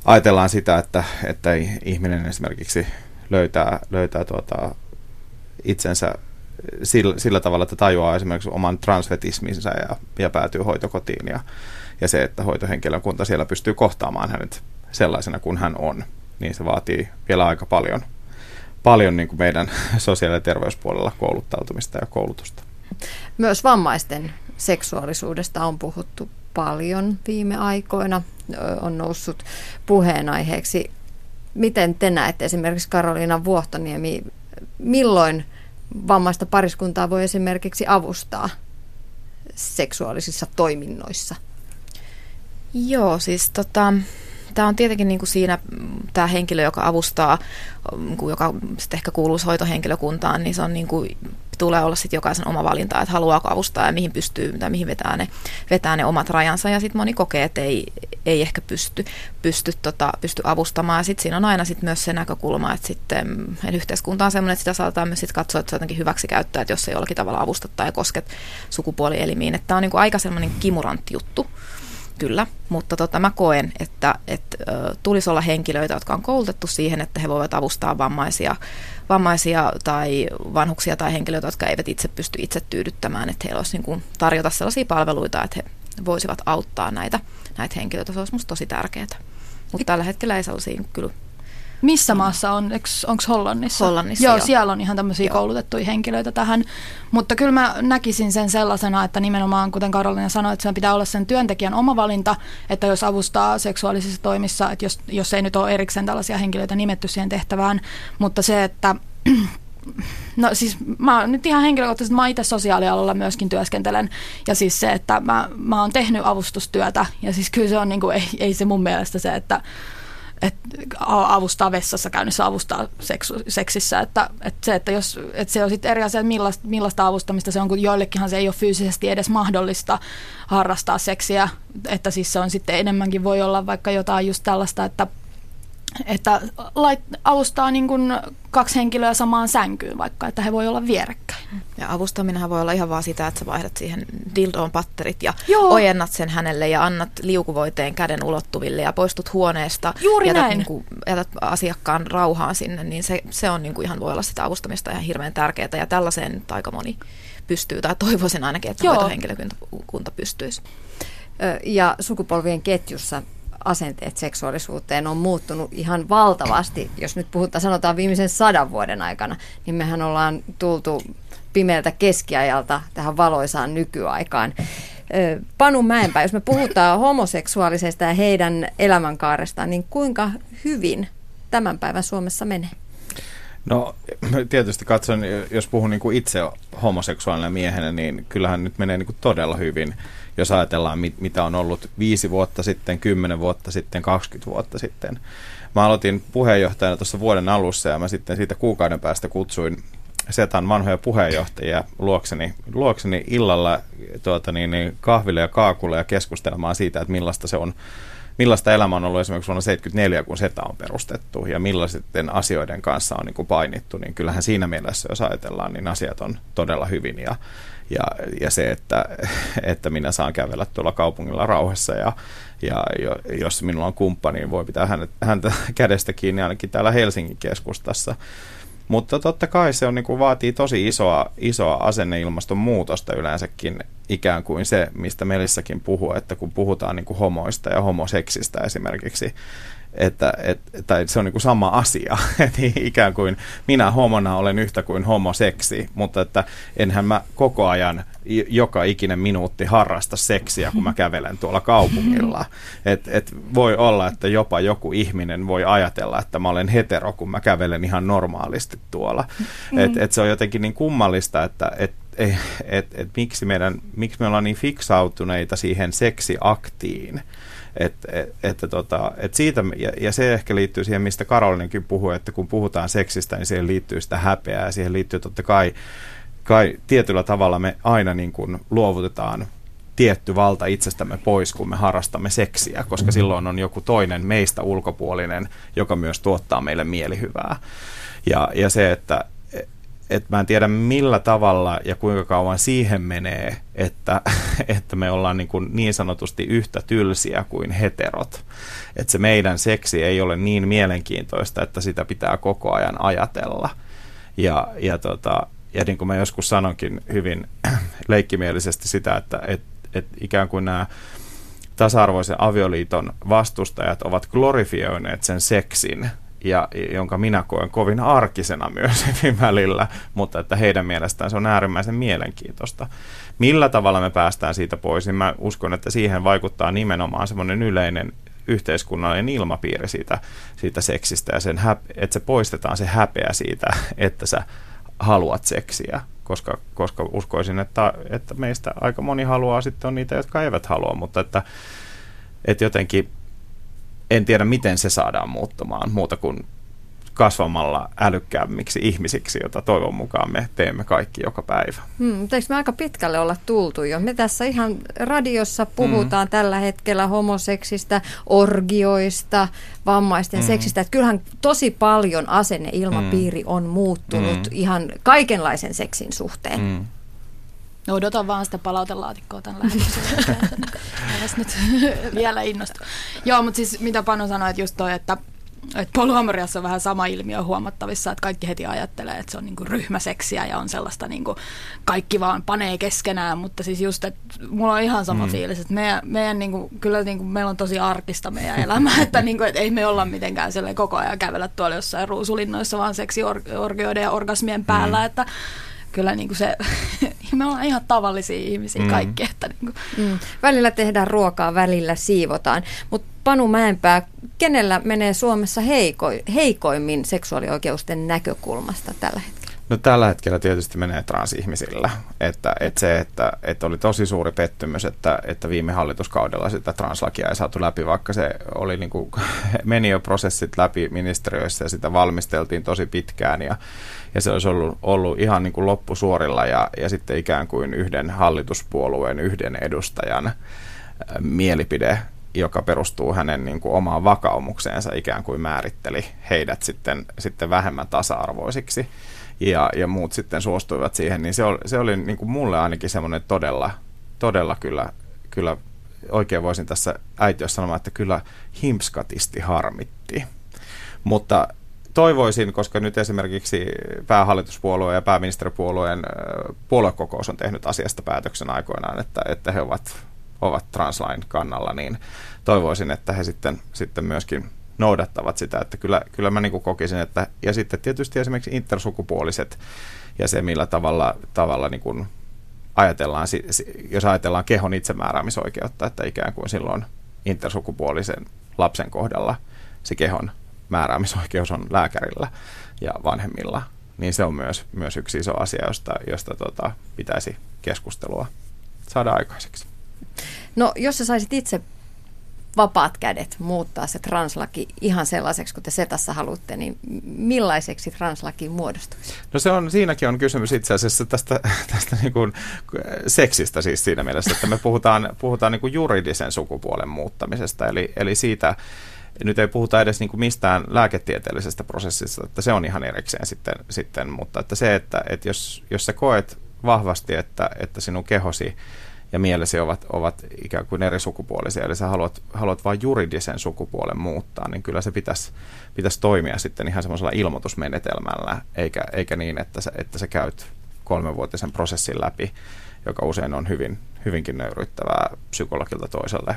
ajatellaan sitä, että, että ihminen esimerkiksi löytää, löytää tuota itsensä sillä, sillä tavalla, että tajuaa esimerkiksi oman transvetisminsa ja, ja päätyy hoitokotiin ja, ja se, että hoitohenkilökunta siellä pystyy kohtaamaan hänet sellaisena kuin hän on, niin se vaatii vielä aika paljon, paljon niin kuin meidän sosiaali- ja terveyspuolella kouluttautumista ja koulutusta. Myös vammaisten seksuaalisuudesta on puhuttu paljon viime aikoina, on noussut puheenaiheeksi. Miten te näette esimerkiksi Karoliina Vuohtoniemi, milloin vammaista pariskuntaa voi esimerkiksi avustaa seksuaalisissa toiminnoissa? Joo, siis tota, tämä on tietenkin niin kuin siinä tämä henkilö, joka avustaa, joka sitten ehkä kuuluu hoitohenkilökuntaan, niin se on niin kuin tulee olla sitten jokaisen oma valinta, että haluaako avustaa ja mihin pystyy tai mihin vetää ne, vetää ne omat rajansa. Ja sitten moni kokee, että ei, ei ehkä pysty, pysty, tota, pysty avustamaan. Sitten siinä on aina sit myös se näkökulma, että sitten yhteiskunta on sellainen, että sitä saattaa myös sit katsoa, että se on jotenkin hyväksi käyttää, että jos ei jollakin tavalla avusta tai kosket sukupuolielimiin. Että tämä on niinku aika sellainen kimurantti juttu. Kyllä, mutta tota, mä koen, että, että tulisi olla henkilöitä, jotka on koulutettu siihen, että he voivat avustaa vammaisia, vammaisia tai vanhuksia tai henkilöitä, jotka eivät itse pysty itse tyydyttämään, että heillä olisi niin kuin, tarjota sellaisia palveluita, että he voisivat auttaa näitä, näitä henkilöitä. Se olisi minusta tosi tärkeää. Mutta tällä hetkellä ei sellaisia kyllä missä maassa on? Onko Hollannissa? Hollannissa, joo, joo. siellä on ihan tämmöisiä joo. koulutettuja henkilöitä tähän. Mutta kyllä mä näkisin sen sellaisena, että nimenomaan, kuten Karolina sanoi, että sen pitää olla sen työntekijän oma valinta, että jos avustaa seksuaalisissa toimissa, että jos, jos ei nyt ole erikseen tällaisia henkilöitä nimetty siihen tehtävään, mutta se, että No siis mä oon nyt ihan henkilökohtaisesti, mä itse sosiaalialalla myöskin työskentelen. Ja siis se, että mä, mä oon tehnyt avustustyötä. Ja siis kyllä se on niin kuin, ei, ei se mun mielestä se, että että avustaa vessassa käynnissä, avustaa seksu, seksissä. Että, että se, että jos, että se on sitten eri asia, että millaista, millaista avustamista se on, kun joillekinhan se ei ole fyysisesti edes mahdollista harrastaa seksiä. Että siis se on sitten enemmänkin voi olla vaikka jotain just tällaista, että että lait, avustaa niin kuin kaksi henkilöä samaan sänkyyn vaikka, että he voi olla vierekkäin. Ja avustaminenhan voi olla ihan vaan sitä, että sä vaihdat siihen dildoon patterit ja Joo. ojennat sen hänelle ja annat liukuvoiteen käden ulottuville ja poistut huoneesta. Juuri jätät, näin. Niin kuin, jätät asiakkaan rauhaan sinne, niin se, se on niin kuin ihan voi olla sitä avustamista ihan hirveän tärkeää ja tällaiseen nyt aika moni pystyy tai toivoisin ainakin, että Joo. hoitohenkilökunta pystyisi. Ja sukupolvien ketjussa asenteet seksuaalisuuteen on muuttunut ihan valtavasti. Jos nyt puhutaan, sanotaan viimeisen sadan vuoden aikana, niin mehän ollaan tultu pimeältä keskiajalta tähän valoisaan nykyaikaan. Panu Mäenpää, jos me puhutaan homoseksuaalisesta ja heidän elämänkaarestaan, niin kuinka hyvin tämän päivän Suomessa menee? No tietysti katson, jos puhun niin kuin itse homoseksuaalinen miehenä, niin kyllähän nyt menee niin kuin todella hyvin jos ajatellaan, mit, mitä on ollut viisi vuotta sitten, kymmenen vuotta sitten, 20 vuotta sitten. Mä aloitin puheenjohtajana tuossa vuoden alussa ja mä sitten siitä kuukauden päästä kutsuin Setan vanhoja puheenjohtajia luokseni, luokseni illalla tuota niin, niin kahville ja kaakulle ja keskustelemaan siitä, että millaista se on millaista elämä on ollut esimerkiksi vuonna 1974, kun SETA on perustettu ja millaisten asioiden kanssa on niin kuin painittu, niin kyllähän siinä mielessä, jos ajatellaan, niin asiat on todella hyvin ja, ja, ja se, että, että minä saan kävellä tuolla kaupungilla rauhassa ja, ja jos minulla on kumppani, niin voi pitää häntä, kädestä kiinni ainakin täällä Helsingin keskustassa. Mutta totta kai se on, niin kuin, vaatii tosi isoa, isoa asenneilmaston muutosta yleensäkin ikään kuin se, mistä Melissäkin puhuu, että kun puhutaan niin kuin homoista ja homoseksistä esimerkiksi, että, et, tai se on niin kuin sama asia, että ikään kuin minä homona olen yhtä kuin homoseksi, mutta että enhän mä koko ajan joka ikinen minuutti harrasta seksiä, kun mä kävelen tuolla kaupungilla. Et, et voi olla, että jopa joku ihminen voi ajatella, että mä olen hetero, kun mä kävelen ihan normaalisti tuolla. Mm. Et, et se on jotenkin niin kummallista, että et, et, et, et miksi, meidän, miksi me ollaan niin fiksautuneita siihen seksiaktiin, et, et, että tota, et siitä, ja, ja se ehkä liittyy siihen, mistä Karolinenkin puhui, että kun puhutaan seksistä, niin siihen liittyy sitä häpeää ja siihen liittyy totta kai, kai tietyllä tavalla me aina niin kuin luovutetaan tietty valta itsestämme pois, kun me harrastamme seksiä, koska silloin on joku toinen meistä ulkopuolinen, joka myös tuottaa meille mielihyvää. Ja, ja se, että että mä en tiedä millä tavalla ja kuinka kauan siihen menee, että, että me ollaan niin, kuin niin sanotusti yhtä tylsiä kuin heterot. Että se meidän seksi ei ole niin mielenkiintoista, että sitä pitää koko ajan ajatella. Ja, ja, tota, ja niin kuin mä joskus sanonkin hyvin leikkimielisesti sitä, että et, et ikään kuin nämä tasa-arvoisen avioliiton vastustajat ovat glorifioineet sen seksin ja jonka minä koen kovin arkisena myös välillä, mutta että heidän mielestään se on äärimmäisen mielenkiintoista. Millä tavalla me päästään siitä pois, niin mä uskon, että siihen vaikuttaa nimenomaan semmoinen yleinen yhteiskunnallinen ilmapiiri siitä, siitä seksistä ja sen häpe, että se poistetaan se häpeä siitä, että sä haluat seksiä, koska, koska uskoisin, että, että meistä aika moni haluaa sitten on niitä, jotka eivät halua, mutta että, että jotenkin en tiedä, miten se saadaan muuttumaan muuta kuin kasvamalla älykkäämmiksi ihmisiksi, jota toivon mukaan me teemme kaikki joka päivä. Hmm, mutta eikö me aika pitkälle olla tultu jo? Me tässä ihan radiossa puhutaan hmm. tällä hetkellä homoseksistä, orgioista, vammaisten hmm. seksistä. Että kyllähän tosi paljon asenneilmapiiri hmm. on muuttunut hmm. ihan kaikenlaisen seksin suhteen. Hmm. No odotan vaan sitä palautelaatikkoa tämän lähetyksen. Nyt vielä innostu. Joo, mutta siis mitä Panu sanoi, että just toi, että että polyamoriassa on vähän sama ilmiö huomattavissa, että kaikki heti ajattelee, että se on niinku ryhmäseksiä ja on sellaista niinku, kaikki vaan panee keskenään, mutta siis just, että mulla on ihan sama mm. fiilis, että meidän, meidän niinku, kyllä niinku, meillä on tosi arkista meidän elämä, että, niinku, että ei me olla mitenkään koko ajan kävellä tuolla jossain ruusulinnoissa vaan seksiorgioiden ja orgasmien päällä, mm. että kyllä niin kuin se, me ollaan ihan tavallisia ihmisiä mm. kaikki. Että niin kuin. Mm. Välillä tehdään ruokaa, välillä siivotaan. Mutta Panu Mäenpää, kenellä menee Suomessa heiko, heikoimmin seksuaalioikeusten näkökulmasta tällä hetkellä? No tällä hetkellä tietysti menee transihmisillä. Että, että se, että, että oli tosi suuri pettymys, että, että viime hallituskaudella sitä translakia ei saatu läpi, vaikka se oli niin kuin, meni jo prosessit läpi ministeriöissä ja sitä valmisteltiin tosi pitkään ja, ja se olisi ollut, ollut ihan niin kuin loppusuorilla ja, ja sitten ikään kuin yhden hallituspuolueen, yhden edustajan mielipide joka perustuu hänen niin kuin omaan vakaumukseensa, ikään kuin määritteli heidät sitten, sitten vähemmän tasa-arvoisiksi ja, ja muut sitten suostuivat siihen, niin se oli, se oli niin kuin mulle ainakin semmoinen todella, todella kyllä, kyllä oikein voisin tässä äitiössä sanomaan, että kyllä himskatisti harmitti. Mutta toivoisin, koska nyt esimerkiksi päähallituspuolueen ja pääministeripuolueen puoluekokous on tehnyt asiasta päätöksen aikoinaan, että, että he ovat, ovat translain kannalla, niin toivoisin, että he sitten, sitten myöskin noudattavat sitä, että kyllä, kyllä mä niin kokisin, että ja sitten tietysti esimerkiksi intersukupuoliset ja se millä tavalla, tavalla niin kuin ajatellaan, jos ajatellaan kehon itsemääräämisoikeutta, että ikään kuin silloin intersukupuolisen lapsen kohdalla se kehon määräämisoikeus on lääkärillä ja vanhemmilla, niin se on myös, myös yksi iso asia, josta, josta tota, pitäisi keskustelua saada aikaiseksi. No, jos sä saisit itse vapaat kädet muuttaa se translaki ihan sellaiseksi, kun te Setassa haluatte, niin millaiseksi translaki muodostuisi? No se on, siinäkin on kysymys itse asiassa tästä, tästä niin kuin seksistä siis siinä mielessä, että me puhutaan, puhutaan niin kuin juridisen sukupuolen muuttamisesta, eli, eli siitä, nyt ei puhuta edes niin kuin mistään lääketieteellisestä prosessista, että se on ihan erikseen sitten, sitten mutta että se, että, että jos, jos sä koet vahvasti, että, että sinun kehosi ja mielesi ovat, ovat ikään kuin eri sukupuolisia, eli sä haluat, haluat vain juridisen sukupuolen muuttaa, niin kyllä se pitäisi, pitäisi toimia sitten ihan semmoisella ilmoitusmenetelmällä, eikä, eikä niin, että sä, että sä käyt kolmenvuotisen prosessin läpi, joka usein on hyvin, hyvinkin nöyryttävää psykologilta toiselle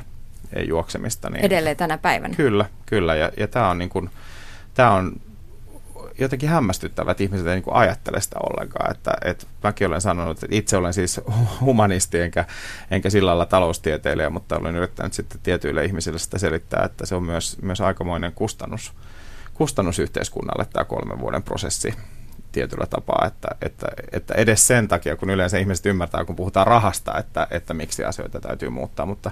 juoksemista. Niin Edelleen tänä päivänä. Kyllä, kyllä. Ja, ja tämä on, niin kuin, tämä on jotenkin hämmästyttävä, että ihmiset ei niin ajattele sitä ollenkaan. Että, että mäkin olen sanonut, että itse olen siis humanisti enkä, enkä sillä lailla taloustieteilijä, mutta olen yrittänyt sitten tietyille ihmisille sitä selittää, että se on myös, myös aikamoinen kustannus, kustannus yhteiskunnalle tämä kolmen vuoden prosessi tietyllä tapaa, että, että, että edes sen takia, kun yleensä ihmiset ymmärtää, kun puhutaan rahasta, että, että miksi asioita täytyy muuttaa, mutta,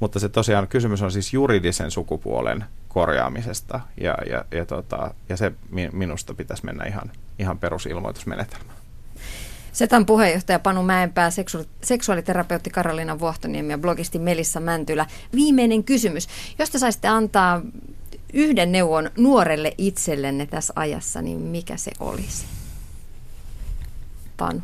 mutta se tosiaan kysymys on siis juridisen sukupuolen korjaamisesta ja, ja, ja, tota, ja se minusta pitäisi mennä ihan, ihan perusilmoitusmenetelmään. Setan puheenjohtaja Panu Mäenpää, seksu- seksuaaliterapeutti Karolina Vuohtoniemi ja blogisti Melissa Mäntylä. Viimeinen kysymys. Jos te saisitte antaa yhden neuvon nuorelle itsellenne tässä ajassa, niin mikä se olisi? Panu.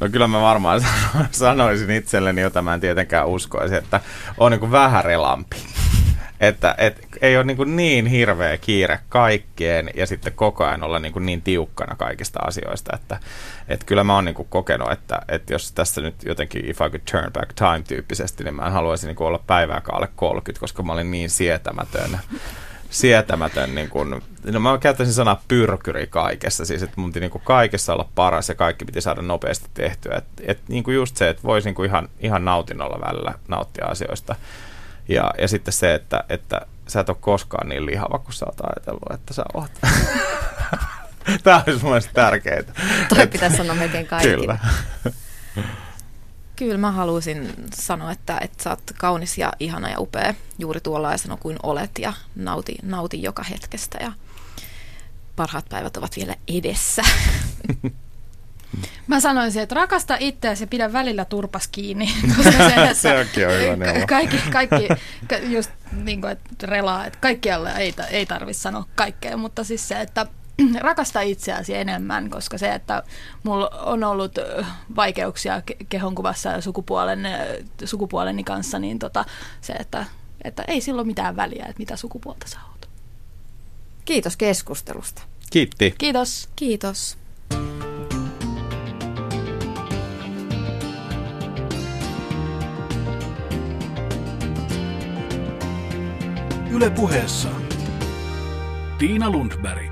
No kyllä mä varmaan sanoisin itselleni, jota mä en tietenkään uskoisi, että on niin vähän relampi. Että et, ei ole niin, niin hirveä kiire kaikkeen ja sitten koko ajan olla niin, niin tiukkana kaikista asioista, että et kyllä mä oon niin kokenut, että, että jos tässä nyt jotenkin if I could turn back time tyyppisesti, niin mä en haluaisi niin olla päivääkään alle 30, koska mä olin niin sietämätön sietämätön, niin kuin, no mä käyttäisin sanaa pyrkyri kaikessa, siis että mun piti niin kuin kaikessa olla paras ja kaikki piti saada nopeasti tehtyä. Et, et niin kuin just se, että voisi niin kuin ihan, ihan nautinnolla välillä nauttia asioista. Ja, ja sitten se, että, että sä et ole koskaan niin lihava kuin sä oot ajatellut, että sä oot. Tämä olisi mun mielestä tärkeää. Toi pitäisi sanoa melkein kaikille. Kyllä. Kyllä mä haluaisin sanoa, että, että sä oot kaunis ja ihana ja upea juuri tuollaisena kuin olet ja nauti, nauti joka hetkestä ja parhaat päivät ovat vielä edessä. Mä sanoisin, että rakasta itseäsi ja pidä välillä turpas kiinni. Koska se, se onkin on hyvä neuvo. Kaikki, kaikki just niin kuin, että relaa, että kaikkialle ei, ei tarvitse sanoa kaikkea, mutta siis se, että rakasta itseäsi enemmän, koska se, että mulla on ollut vaikeuksia ke- kehonkuvassa ja sukupuolen, sukupuoleni kanssa, niin tota, se, että, että ei silloin mitään väliä, että mitä sukupuolta sä oot. Kiitos keskustelusta. Kiitti. Kiitos. Kiitos. Yle puheessa Tiina Lundberg.